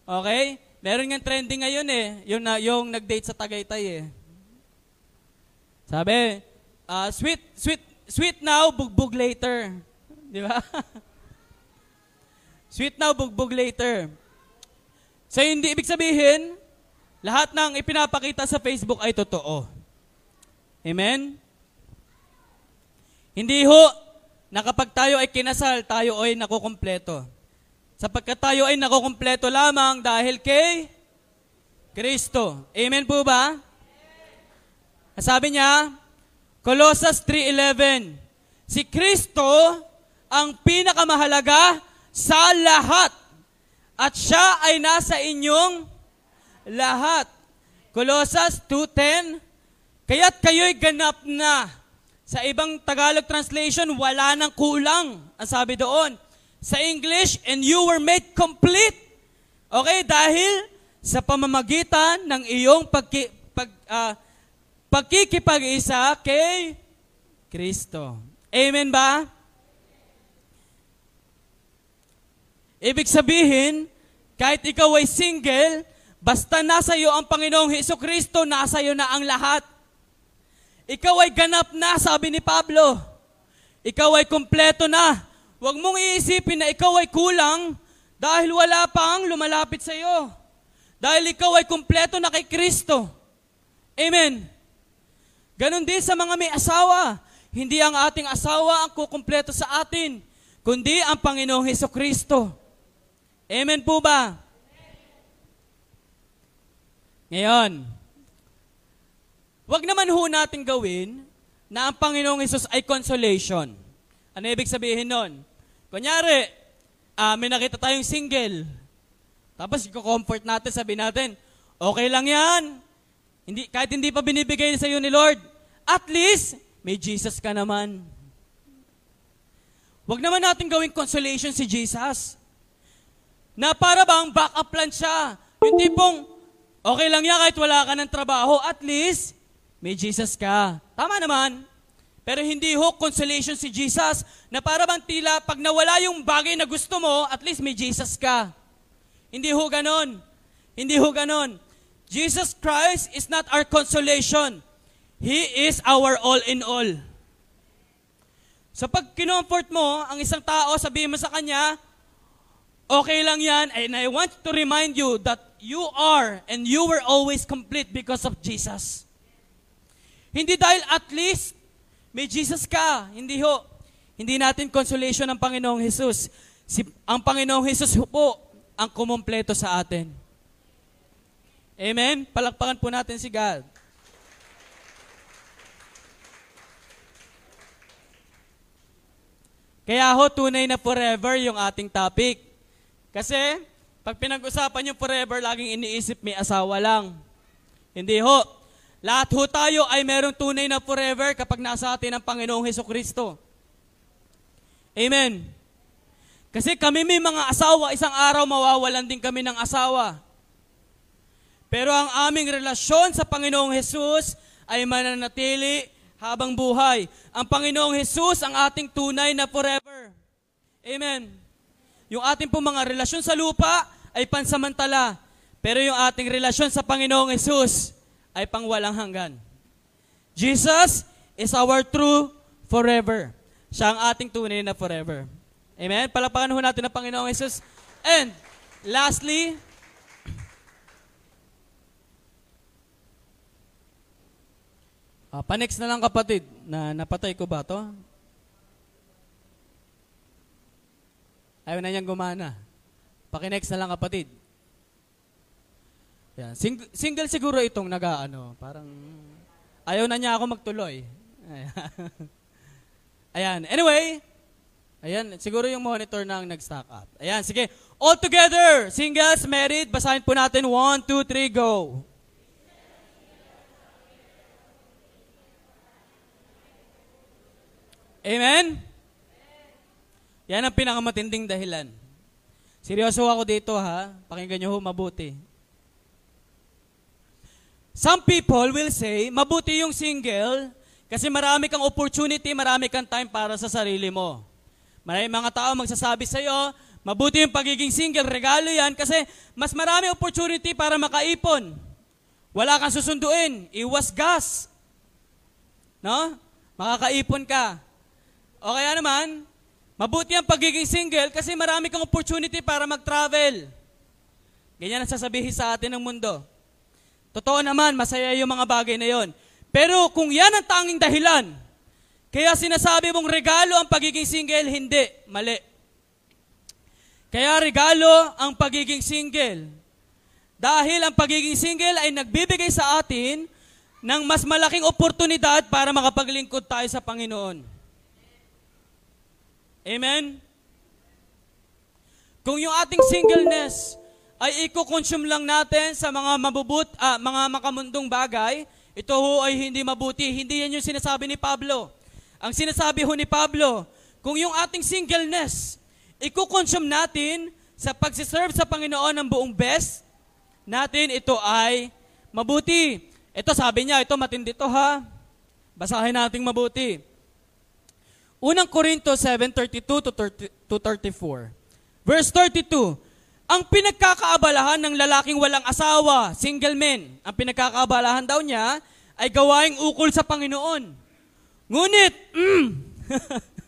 Okay? Meron nga trending ngayon eh, yung, na, yung nag-date sa Tagaytay eh. Sabi, uh, sweet, sweet, sweet now, bugbog later. Di ba? [laughs] sweet now, bugbog later. So hindi ibig sabihin, lahat ng ipinapakita sa Facebook ay totoo. Amen? Hindi ho, na kapag tayo ay kinasal, tayo ay nakukumpleto. Sapagkat tayo ay nakukumpleto lamang dahil kay Kristo. Amen po ba? Sabi niya, Colossus 3.11, Si Kristo ang pinakamahalaga sa lahat at siya ay nasa inyong lahat. Colossus 2.10, Kaya't kayo'y ganap na. Sa ibang Tagalog translation, wala nang kulang. Ang sabi doon, sa English, and you were made complete. Okay, dahil sa pamamagitan ng iyong pagki, pag, uh, pagkikipag-isa kay Kristo. Amen ba? Ibig sabihin, kahit ikaw ay single, basta nasa iyo ang Panginoong Heso Kristo, nasa iyo na ang lahat. Ikaw ay ganap na, sabi ni Pablo. Ikaw ay kumpleto na. Huwag mong iisipin na ikaw ay kulang dahil wala pang lumalapit sa iyo. Dahil ikaw ay kumpleto na kay Kristo. Amen. Ganon din sa mga may asawa. Hindi ang ating asawa ang kukumpleto sa atin, kundi ang Panginoong Heso Kristo. Amen po ba? Ngayon, wag naman ho natin gawin na ang Panginoong Hesus ay consolation. Ano ibig sabihin nun? Kunyari, uh, may nakita tayong single. Tapos i-comfort natin, sabi natin, okay lang yan. Hindi, kahit hindi pa binibigay sa iyo ni Lord, at least, may Jesus ka naman. Huwag naman natin gawing consolation si Jesus. Na para bang backup plan siya. Yung tipong, okay lang yan kahit wala ka ng trabaho, at least, may Jesus ka. Tama naman. Pero hindi ho consolation si Jesus na para bang tila pag nawala yung bagay na gusto mo, at least may Jesus ka. Hindi ho ganon. Hindi ho ganon. Jesus Christ is not our consolation. He is our all in all. So pag kinomfort mo ang isang tao, sabihin mo sa kanya, okay lang yan, and I want to remind you that you are and you were always complete because of Jesus. Hindi dahil at least may Jesus ka. Hindi ho. Hindi natin consolation ng Panginoong Jesus. Si, ang Panginoong Jesus po ang kumumpleto sa atin. Amen? Palakpakan po natin si God. Kaya ho, tunay na forever yung ating topic. Kasi, pag pinag-usapan yung forever, laging iniisip may asawa lang. Hindi ho. Lahat ho tayo ay merong tunay na forever kapag nasa atin ang Panginoong Heso Kristo. Amen. Kasi kami may mga asawa, isang araw mawawalan din kami ng asawa. Pero ang aming relasyon sa Panginoong Hesus ay mananatili habang buhay. Ang Panginoong Hesus ang ating tunay na forever. Amen. Yung ating pong mga relasyon sa lupa ay pansamantala. Pero yung ating relasyon sa Panginoong Hesus ay pang walang hanggan. Jesus is our true forever. Siya ang ating tunay na forever. Amen? Palapakan ho natin ang Panginoong Jesus. And, lastly, Ah, pa-next na lang kapatid, na napatay ko ba to? Ayaw na niyang gumana. Paki-next na lang kapatid. Yan. Sing- single siguro itong nag-ano, parang ayaw na niya ako magtuloy. [laughs] Ayan. Anyway, ayan, siguro yung monitor na nag-stack up. Ayan, sige. All together, singles, married, basahin po natin. One, two, three, go. Amen? Yan ang pinakamatinding dahilan. Seryoso ako dito ha. Pakinggan nyo ho mabuti. Some people will say, mabuti yung single kasi marami kang opportunity, marami kang time para sa sarili mo. Marami mga tao magsasabi sa iyo, mabuti yung pagiging single, regalo yan kasi mas marami opportunity para makaipon. Wala kang susunduin, iwas gas. No? Makakaipon ka. O kaya naman, mabuti ang pagiging single kasi marami kang opportunity para mag-travel. Ganyan ang sasabihin sa atin ng mundo. Totoo naman, masaya yung mga bagay na yon. Pero kung yan ang tanging dahilan, kaya sinasabi mong regalo ang pagiging single, hindi. Mali. Kaya regalo ang pagiging single. Dahil ang pagiging single ay nagbibigay sa atin ng mas malaking oportunidad para makapaglingkod tayo sa Panginoon. Amen? Kung yung ating singleness ay i-consume lang natin sa mga mabubut, ah, mga makamundong bagay, ito ho ay hindi mabuti. Hindi yan yung sinasabi ni Pablo. Ang sinasabi ho ni Pablo, kung yung ating singleness, i-consume natin sa pagsiserve sa Panginoon ng buong best, natin ito ay mabuti. Ito sabi niya, ito matindi to ha. Basahin natin mabuti. Unang Korinto 7:32 to 30, to 34. Verse 32. Ang pinagkakaabalahan ng lalaking walang asawa, single men, ang pinagkakaabalahan daw niya ay gawaing ukol sa Panginoon. Ngunit, mm,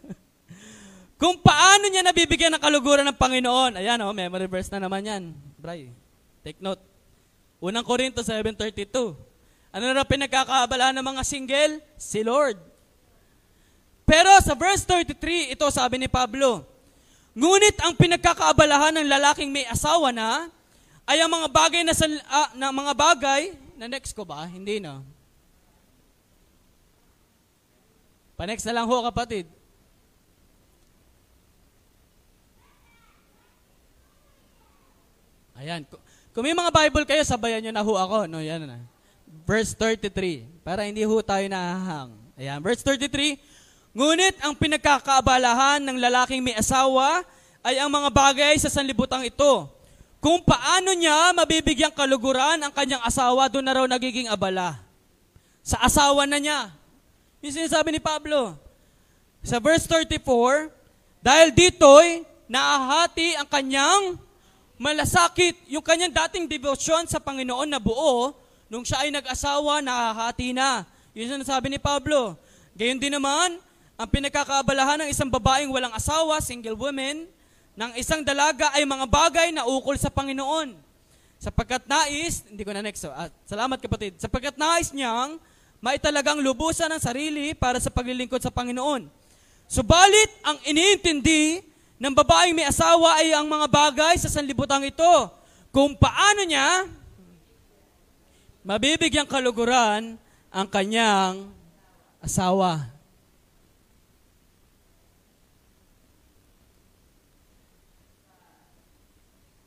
[laughs] kung paano niya nabibigyan ng kaluguran ng Panginoon, ayan oh, memory verse na naman yan. Bray, take note. Unang Korinto 7.32. Ano na pinagkakaabalahan ng mga single? Si Lord. Pero sa verse 33, ito sabi ni Pablo, Ngunit ang pinagkakaabalahan ng lalaking may asawa na ay ang mga bagay na, sa, ah, na mga bagay na next ko ba? Hindi na. Pa-next na lang ho kapatid. Ayan. Kung may mga Bible kayo, sabayan nyo na ho ako. No, yan na. Verse 33. Para hindi ho tayo nahahang. Ayan. Verse 33. Ngunit ang pinagkakaabalahan ng lalaking may asawa ay ang mga bagay sa sanlibutang ito. Kung paano niya mabibigyan kaluguran ang kanyang asawa, doon na raw nagiging abala. Sa asawa na niya. Yung sinasabi ni Pablo. Sa verse 34, dahil dito'y naahati ang kanyang malasakit, yung kanyang dating devotion sa Panginoon na buo, nung siya ay nag-asawa, naahati na. Yun sinasabi ni Pablo. Gayon din naman, ang pinagkakaabalahan ng isang babaeng walang asawa, single woman, ng isang dalaga ay mga bagay na ukol sa Panginoon. Sapagkat nais, hindi ko na next, so, ah, salamat kapatid, sapagkat nais niyang maitalagang lubusan ng sarili para sa paglilingkod sa Panginoon. Subalit, ang iniintindi ng babaeng may asawa ay ang mga bagay sa sanlibutan ito. Kung paano niya mabibigyan kaluguran ang kanyang asawa.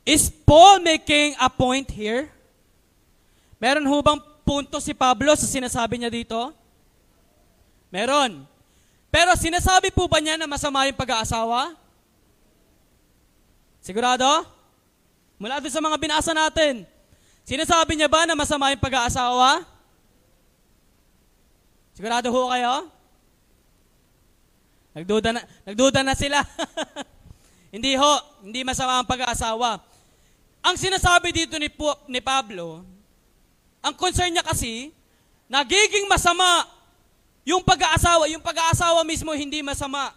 Is Paul making a point here? Meron ho bang punto si Pablo sa sinasabi niya dito? Meron. Pero sinasabi po ba niya na masama yung pag-aasawa? Sigurado? Mula doon sa mga binasa natin, sinasabi niya ba na masama yung pag-aasawa? Sigurado ho kayo? Nagduda na, nagduda na sila. [laughs] hindi ho, hindi masama ang pag-aasawa. Ang sinasabi dito ni, ni Pablo, ang concern niya kasi, nagiging masama yung pag-aasawa, yung pag-aasawa mismo hindi masama.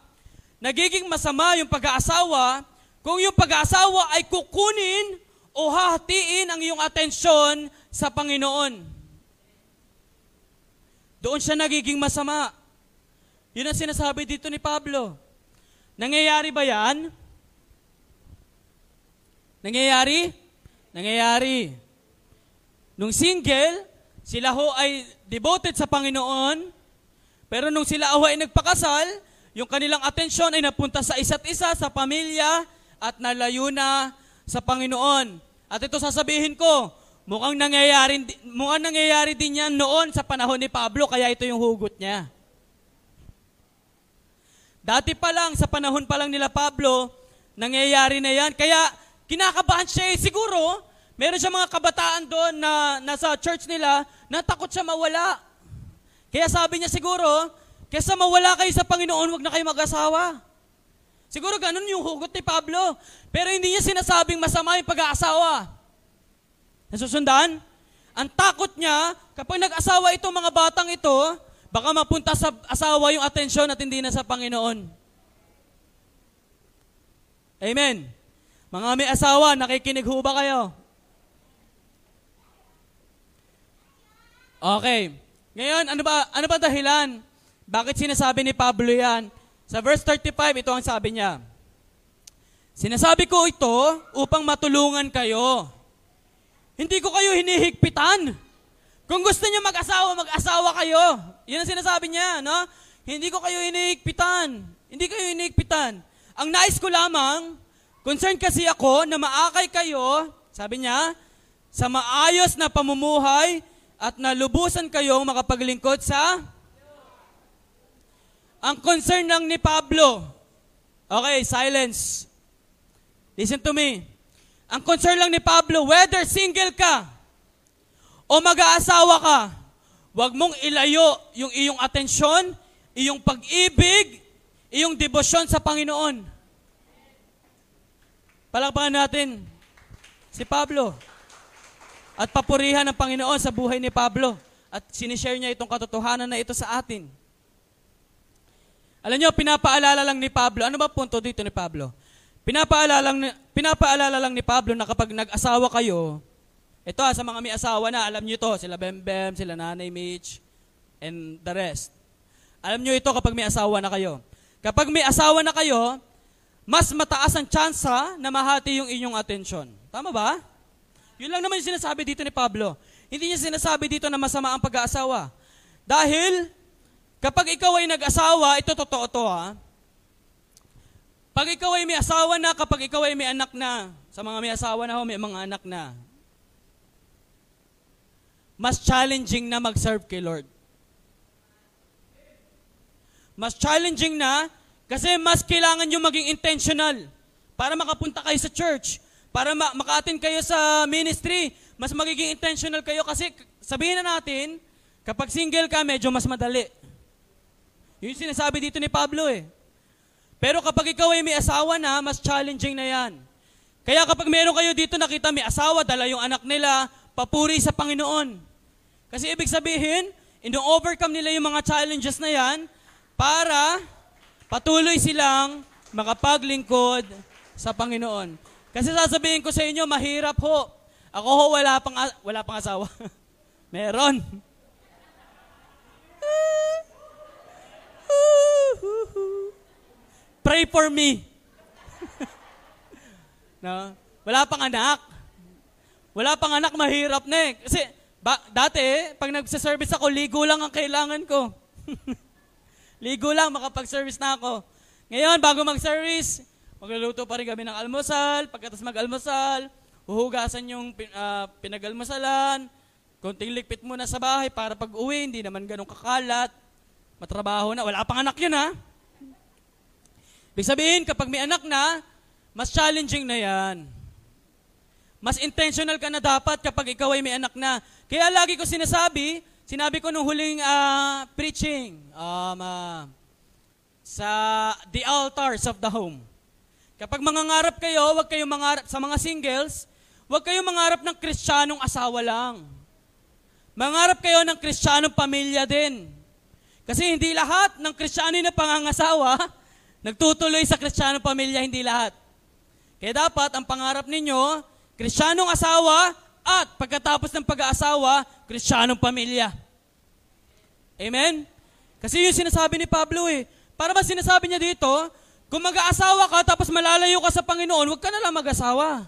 Nagiging masama yung pag-aasawa kung yung pag-aasawa ay kukunin o hahatiin ang iyong atensyon sa Panginoon. Doon siya nagiging masama. Yun ang sinasabi dito ni Pablo. Nangyayari ba yan? Nangyayari? Nangyayari. Nung single, sila ho ay devoted sa Panginoon, pero nung sila ho ay nagpakasal, yung kanilang atensyon ay napunta sa isa't isa, sa pamilya, at nalayo na sa Panginoon. At ito sasabihin ko, mukhang nangyayari, mukhang nangyayari din yan noon sa panahon ni Pablo, kaya ito yung hugot niya. Dati pa lang, sa panahon pa lang nila Pablo, nangyayari na yan. Kaya kinakabahan siya eh. Siguro, meron siya mga kabataan doon na nasa church nila na takot siya mawala. Kaya sabi niya siguro, kesa mawala kayo sa Panginoon, wag na kayo mag-asawa. Siguro ganun yung hugot ni Pablo. Pero hindi niya sinasabing masama yung pag-aasawa. Nasusundan? Ang takot niya, kapag nag-asawa itong mga batang ito, baka mapunta sa asawa yung atensyon at hindi na sa Panginoon. Amen. Mga may asawa, nakikinig ho ba kayo? Okay. Ngayon, ano ba, ano ba dahilan? Bakit sinasabi ni Pablo yan? Sa verse 35, ito ang sabi niya. Sinasabi ko ito upang matulungan kayo. Hindi ko kayo hinihigpitan. Kung gusto niyo mag-asawa, mag-asawa kayo. Yan ang sinasabi niya, no? Hindi ko kayo hinihigpitan. Hindi kayo hinihigpitan. Ang nais ko lamang, concern kasi ako na maakay kayo, sabi niya, sa maayos na pamumuhay at nalubusan kayong makapaglingkod sa ang concern lang ni Pablo, okay, silence. Listen to me. Ang concern lang ni Pablo, whether single ka o mag-aasawa ka, huwag mong ilayo yung iyong atensyon, iyong pag-ibig, iyong debosyon sa Panginoon. Palakpakan natin si Pablo. At papurihan ng Panginoon sa buhay ni Pablo. At sinishare niya itong katotohanan na ito sa atin. Alam niyo, pinapaalala lang ni Pablo. Ano ba punto dito ni Pablo? Pinapaalala lang, pinapaalala lang ni Pablo na kapag nag-asawa kayo, ito sa mga may asawa na, alam niyo to, sila Bembem, sila Nanay Mitch, and the rest. Alam niyo ito kapag may asawa na kayo. Kapag may asawa na kayo, mas mataas ang tsansa na mahati yung inyong atensyon. Tama ba? Yun lang naman yung sinasabi dito ni Pablo. Hindi niya sinasabi dito na masama ang pag-aasawa. Dahil Kapag ikaw ay nag-asawa, ito totoo to ha. Pag ikaw ay may asawa na, kapag ikaw ay may anak na, sa mga may asawa na ho, may mga anak na, mas challenging na mag-serve kay Lord. Mas challenging na kasi mas kailangan nyo maging intentional para makapunta kayo sa church, para ma- maka kayo sa ministry, mas magiging intentional kayo kasi sabihin na natin, kapag single ka, medyo mas madali. Yun yung sinasabi dito ni Pablo eh. Pero kapag ikaw ay may asawa na, mas challenging na yan. Kaya kapag meron kayo dito nakita may asawa, dala yung anak nila, papuri sa Panginoon. Kasi ibig sabihin, ino-overcome nila yung mga challenges na yan para patuloy silang makapaglingkod sa Panginoon. Kasi sasabihin ko sa inyo, mahirap ho. Ako ho, wala pang, wala pang asawa. [laughs] Meron. [laughs] Pray for me. [laughs] no? Wala pang anak. Wala pang anak, mahirap na eh. Kasi ba, dati, pag nagsa-service ako, ligo lang ang kailangan ko. Ligo lang, makapag-service na ako. Ngayon, bago mag-service, magluluto pa rin kami ng almusal. Pagkatapos mag-almusal, huhugasan yung uh, pinag-almusalan. Konting likpit muna sa bahay para pag uwi, hindi naman ganun kakalat. Matrabaho na. Wala pang anak yun ha. Ibig sabihin, kapag may anak na, mas challenging na yan. Mas intentional ka na dapat kapag ikaw ay may anak na. Kaya lagi ko sinasabi, sinabi ko nung huling uh, preaching um, uh, sa the altars of the home. Kapag mangangarap kayo, huwag kayong mangarap sa mga singles, huwag kayong mangarap ng kristyanong asawa lang. Mangarap kayo ng kristyanong pamilya din. Kasi hindi lahat ng kristyano na pangangasawa, [laughs] nagtutuloy sa kristyanong pamilya, hindi lahat. Kaya dapat, ang pangarap ninyo, kristyanong asawa at pagkatapos ng pag-aasawa, kristyanong pamilya. Amen? Kasi yung sinasabi ni Pablo eh. Para ba sinasabi niya dito, kung mag-aasawa ka tapos malalayo ka sa Panginoon, huwag ka na lang mag-asawa.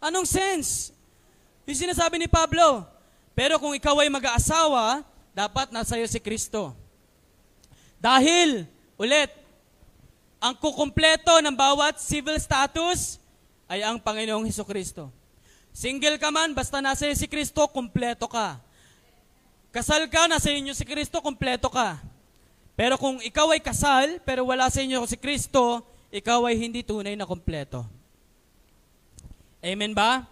Anong sense? Yung sinasabi ni Pablo. Pero kung ikaw ay mag-aasawa, dapat nasa iyo si Kristo. Dahil, ulit, ang kukumpleto ng bawat civil status ay ang Panginoong Heso Kristo. Single ka man, basta nasa si Kristo, kumpleto ka. Kasal ka, nasa inyo si Kristo, kumpleto ka. Pero kung ikaw ay kasal, pero wala sa inyo si Kristo, ikaw ay hindi tunay na kumpleto. Amen ba?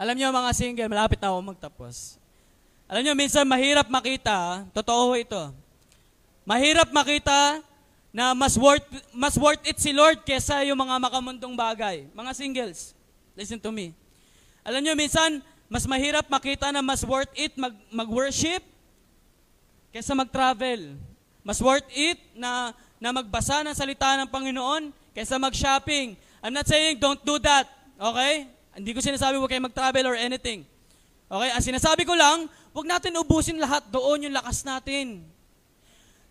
Alam niyo mga single, malapit na ako magtapos. Alam niyo, minsan mahirap makita, totoo ito, mahirap makita na mas worth, mas worth it si Lord kesa yung mga makamundong bagay. Mga singles, listen to me. Alam niyo, minsan, mas mahirap makita na mas worth it mag, mag-worship kesa mag-travel. Mas worth it na, na magbasa ng salita ng Panginoon kesa mag-shopping. I'm not saying don't do that. Okay? Hindi ko sinasabi huwag kayo mag-travel or anything. Okay? Ang sinasabi ko lang, huwag natin ubusin lahat doon yung lakas natin.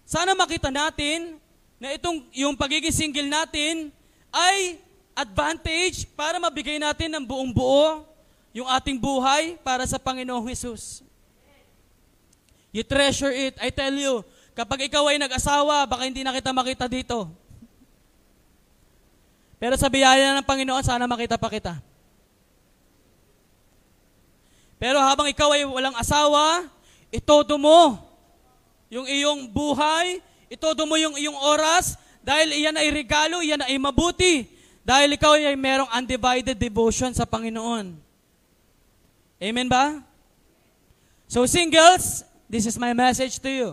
Sana makita natin na itong yung pagiging single natin ay advantage para mabigay natin ng buong buo yung ating buhay para sa Panginoong Hesus. You treasure it. I tell you, kapag ikaw ay nag-asawa, baka hindi na kita makita dito. Pero sa biyaya ng Panginoon, sana makita pa kita. Pero habang ikaw ay walang asawa, itodo mo yung iyong buhay, itodo mo yung iyong oras, dahil iyan ay regalo, iyan ay mabuti. Dahil ikaw ay merong undivided devotion sa Panginoon. Amen ba? So singles, this is my message to you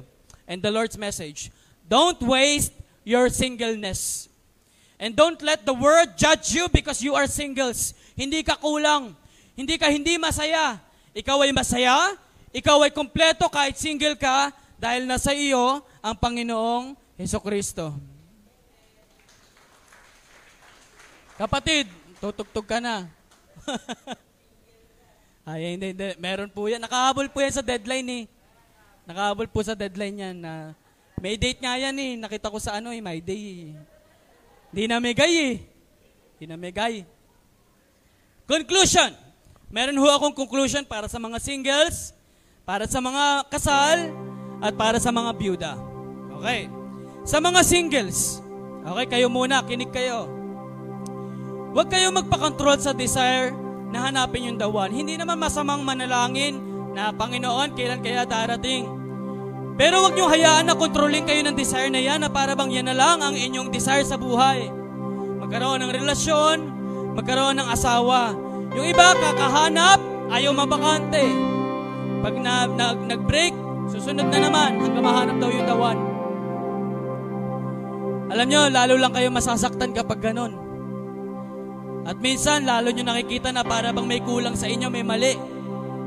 and the Lord's message. Don't waste your singleness. And don't let the world judge you because you are singles. Hindi ka kulang. Hindi ka hindi masaya. Ikaw ay masaya. Ikaw ay kompleto kahit single ka dahil nasa iyo ang Panginoong Heso Kristo. Kapatid, tutugtog ka na. [laughs] Ay, hindi, hindi. Meron po yan. Nakahabol po yan sa deadline eh. Nakahabol po sa deadline yan na may date nga yan eh. Nakita ko sa ano eh, my day eh. Hindi na megay eh. Hindi na megay. Conclusion. Meron ho akong conclusion para sa mga singles, para sa mga kasal, at para sa mga byuda. Okay. Sa mga singles, okay, kayo muna, kinig kayo. Huwag kayo magpakontrol sa desire na hanapin yung the one. Hindi naman masamang manalangin na Panginoon, kailan kaya darating? Pero wag niyo hayaan na kontrolin kayo ng desire na yan na para bang yan na lang ang inyong desire sa buhay. Magkaroon ng relasyon, magkaroon ng asawa. Yung iba, kakahanap, ayaw mabakante. Pag na, na, nag-break, susunod na naman hanggang mahanap daw yung the one. Alam nyo, lalo lang kayo masasaktan kapag ganon. At minsan, lalo nyo nakikita na para bang may kulang sa inyo, may mali.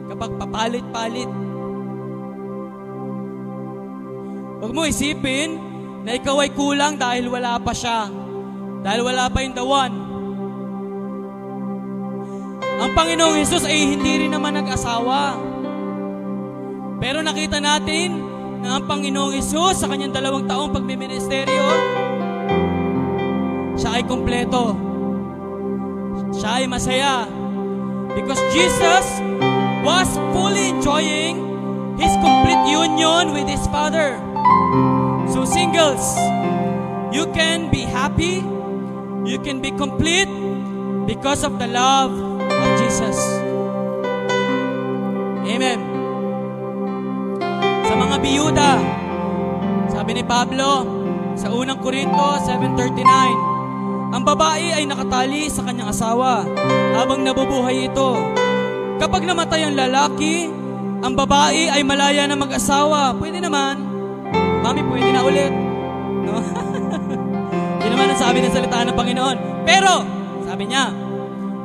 Kapag papalit-palit. Huwag mo isipin na ikaw ay kulang dahil wala pa siya. Dahil wala pa yung the one. Ang Panginoong Hesus ay hindi rin naman nag-asawa. Pero nakita natin na ang Panginoong Hesus sa kanyang dalawang taong pagmiministeryo, siya ay kumpleto siya ay masaya. Because Jesus was fully enjoying His complete union with His Father. So singles, you can be happy, you can be complete because of the love of Jesus. Amen. Sa mga biyuda, sabi ni Pablo sa unang Korinto 7.39, ang babae ay nakatali sa kanyang asawa habang nabubuhay ito. Kapag namatay ang lalaki, ang babae ay malaya na mag-asawa. Pwede naman. Mami, pwede na ulit. No? [laughs] Yun naman ang sabi ng salita ng Panginoon. Pero, sabi niya,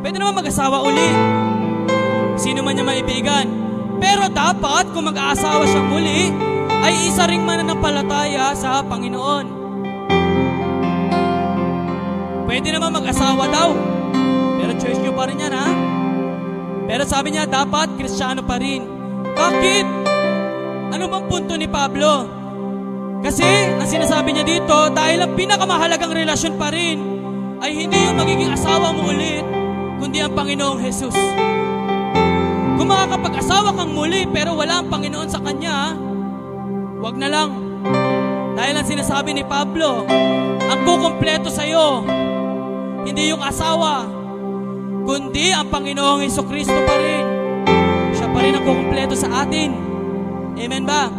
pwede naman mag-asawa uli. sino man niya maibigan. Pero dapat kung mag-aasawa siya muli, ay isa ring mananampalataya sa Panginoon. Pwede naman mag-asawa daw. Pero choice nyo pa rin yan, ha? Pero sabi niya, dapat kristyano pa rin. Bakit? Ano bang punto ni Pablo? Kasi, ang sinasabi niya dito, dahil ang pinakamahalagang relasyon pa rin, ay hindi yung magiging asawa mo ulit, kundi ang Panginoong Jesus. Kung makakapag-asawa kang muli, pero wala ang Panginoon sa kanya, wag na lang. Dahil ang sinasabi ni Pablo, ang kukumpleto sa iyo, hindi yung asawa, kundi ang Panginoong Heso Kristo pa rin. Siya pa rin ang kukumpleto sa atin. Amen ba?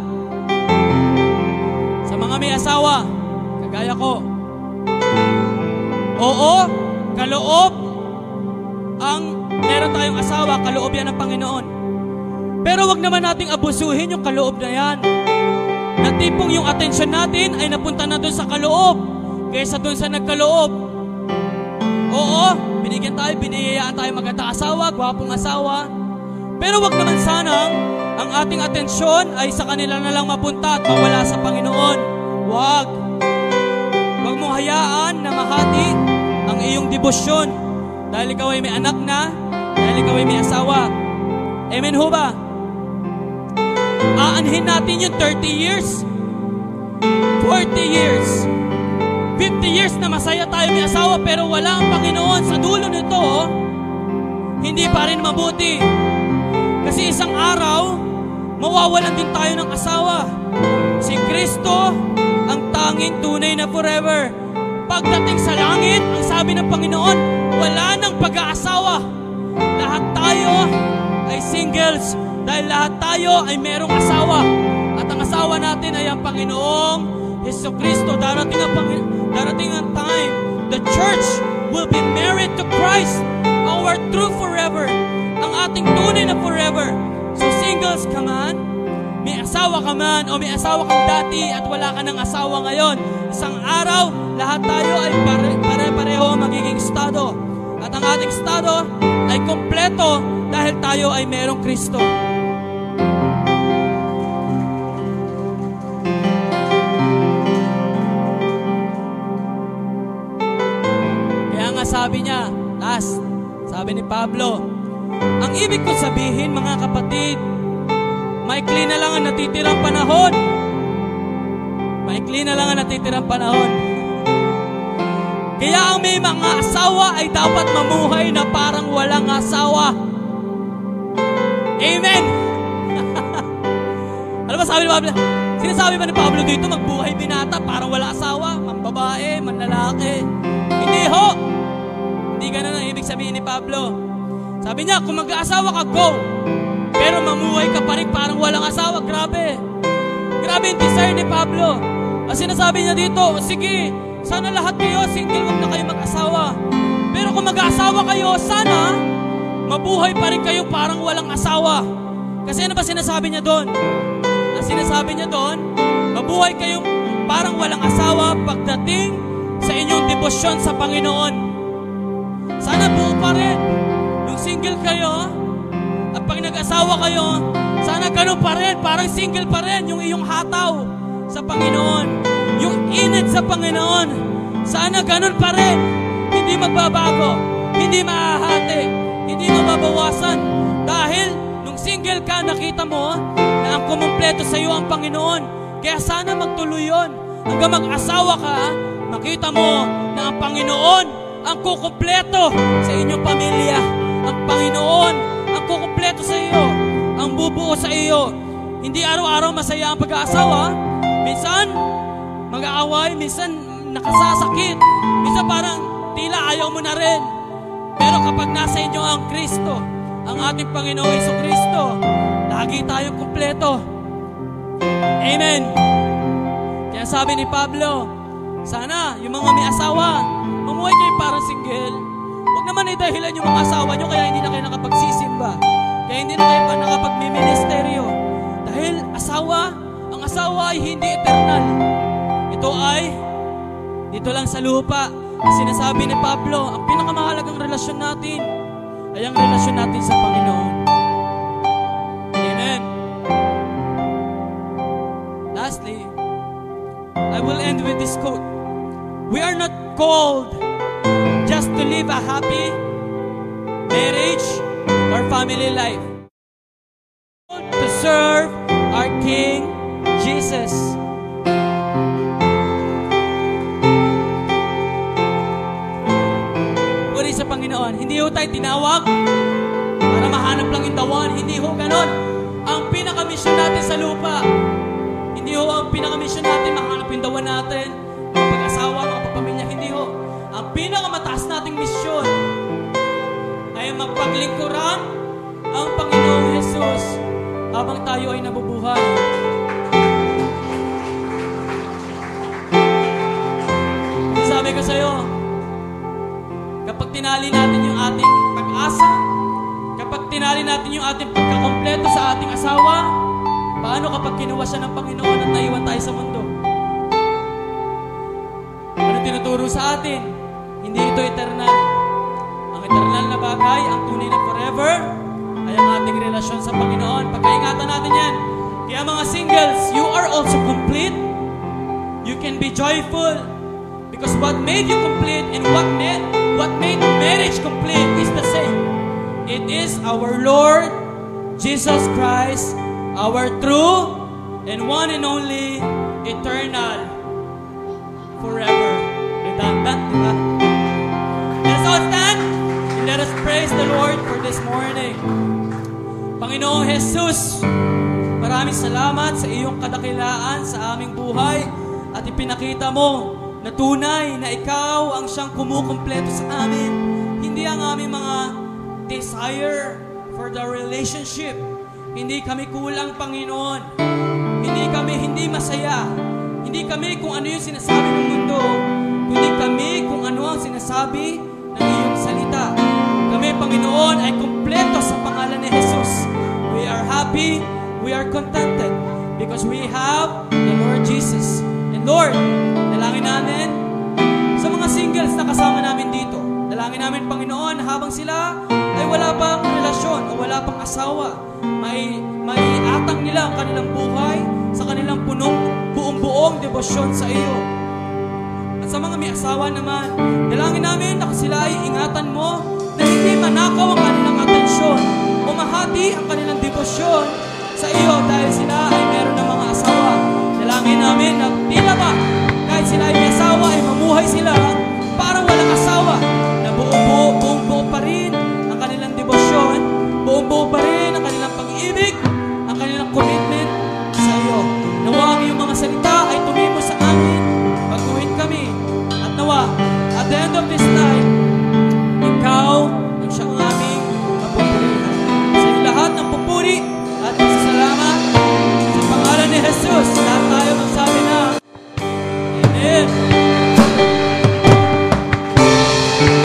Sa mga may asawa, kagaya ko, oo, kaloob, ang meron tayong asawa, kaloob yan ng Panginoon. Pero wag naman nating abusuhin yung kaloob na yan. Na tipong yung atensyon natin ay napunta na doon sa kaloob kaysa doon sa nagkaloob. Oo, binigyan tayo, biniyayaan tayo maganda asawa, gwapong asawa. Pero wag naman sanang ang ating atensyon ay sa kanila na lang mapunta at mawala sa Panginoon. Wag. Wag mong hayaan na mahati ang iyong debosyon dahil ikaw ay may anak na, dahil ikaw ay may asawa. Amen ho ba? Aanhin natin yung 30 years, 40 years, 50 years na masaya tayo may asawa pero wala ang Panginoon sa dulo nito, oh, hindi pa rin mabuti. Kasi isang araw, mawawalan din tayo ng asawa. Si Kristo, ang tanging tunay na forever. Pagdating sa langit, ang sabi ng Panginoon, wala nang pag-aasawa. Lahat tayo ay singles dahil lahat tayo ay merong asawa. At ang asawa natin ay ang Panginoong Heso Kristo. Darating ang, Pangin- darating ang time, the church will be married to Christ, our true forever, ang ating tunay na forever. So singles ka man, may asawa ka man o may asawa kang dati at wala ka ng asawa ngayon, isang araw, lahat tayo ay pare- pare-pareho magiging estado. At ang ating estado ay kompleto dahil tayo ay merong Kristo. Sabi ni Pablo, ang ibig ko sabihin mga kapatid, maikli na lang ang natitirang panahon. Maikli na lang ang natitirang panahon. Kaya ang may mga asawa ay dapat mamuhay na parang walang asawa. Amen! [laughs] ano ba sabi ni Pablo? Sinasabi ba ni Pablo dito, magbuhay binata, parang wala asawa, mambabae, manlalaki. Hindi ho! Hindi ganun ang ibig sabihin ni Pablo. Sabi niya, kung mag-aasawa ka, go! Pero mamuhay ka pa rin parang walang asawa. Grabe! Grabe yung desire ni Pablo. Ang sinasabi niya dito, sige, sana lahat kayo single, wag na kayo mag-asawa. Pero kung mag-aasawa kayo, sana mabuhay pa rin kayo parang walang asawa. Kasi ano ba sinasabi niya doon? Ang sinasabi niya doon, mabuhay kayong parang walang asawa pagdating sa inyong debosyon sa Panginoon. Sana buo pa rin. Nung single kayo, at pag nag-asawa kayo, sana ganun pa rin, parang single pa rin yung iyong hataw sa Panginoon. Yung init sa Panginoon. Sana ganun pa rin. Hindi magbabago. Hindi maahati. Hindi mababawasan. Dahil nung single ka, nakita mo na ang kumumpleto sa iyo ang Panginoon. Kaya sana magtuloy yun. Hanggang mag-asawa ka, makita mo na ang Panginoon ang kukumpleto sa inyong pamilya. Ang Panginoon ang kukumpleto sa iyo. Ang bubuo sa iyo. Hindi araw-araw masaya ang pag-aasawa. Minsan, mag-aaway. Minsan, nakasasakit. Minsan parang tila ayaw mo na rin. Pero kapag nasa inyo ang Kristo, ang ating Panginoong Iso Kristo, lagi tayong kumpleto. Amen. Kaya sabi ni Pablo, sana yung mga may asawa, Mamuhay kayo para single. Huwag naman ay dahilan yung mga asawa nyo kaya hindi na kayo nakapagsisimba. Kaya hindi na kayo nakapagmiministeryo. Dahil asawa, ang asawa ay hindi eternal. Ito ay dito lang sa lupa. Sinasabi ni Pablo, ang pinakamahalagang relasyon natin ay ang relasyon natin sa Panginoon. Amen. Lastly, I will end with this quote. We are not called just to live a happy marriage or family life. To serve our King Jesus. Uri sa Panginoon, hindi ho tayo tinawag para mahanap lang yung tawan. Hindi ho ganon. Ang pinakamisyon natin sa lupa, hindi ho ang pinakamisyon natin mahanap yung dawan natin, pag-asawa, Ang pinakamataas nating misyon ay magpaglingkuran ang Panginoong Jesus habang tayo ay nabubuhay. Sabi ko sa'yo, kapag tinali natin yung ating pag-asa, kapag tinali natin yung ating pagkakompleto sa ating asawa, paano kapag kinuha siya ng Panginoon at naiwan tayo sa mundo? Ano tinuturo sa atin? Hindi ito eternal. Ang eternal na bagay, ang tunay na forever, ay ang ating relasyon sa Panginoon. Pagkaingatan natin yan. Kaya mga singles, you are also complete. You can be joyful. Because what made you complete and what made, what made marriage complete is the same. It is our Lord Jesus Christ, our true and one and only eternal forever. This morning. Panginoong Jesus, maraming salamat sa iyong kadakilaan sa aming buhay at ipinakita mo na tunay na ikaw ang siyang kumukumpleto sa amin. Hindi ang aming mga desire for the relationship. Hindi kami kulang, Panginoon. Hindi kami hindi masaya. Hindi kami kung ano yung sinasabi ng mundo. Kundi kami kung ano ang sinasabi ng iyong salita. Kami, Panginoon, ay kumpleto sa pangalan ni Jesus. We are happy, we are contented because we have the Lord Jesus. And Lord, dalangin namin sa mga singles na kasama namin dito. Dalangin namin, Panginoon, habang sila ay wala pang relasyon o wala pang asawa, may, may atang nila ang kanilang buhay sa kanilang punong buong-buong debosyon sa iyo. Sa mga may asawa naman, dalangin namin na sila ay ingatan mo na hindi manakaw ang kanilang atensyon. O mahati ang kanilang debosyon sa iyo dahil sila ay meron ng mga asawa. Dalangin namin na tila ba kahit sila ay may asawa ay mamuhay sila parang walang asawa. Na buong buo, buong buo pa rin ang kanilang debosyon, buong buo pa rin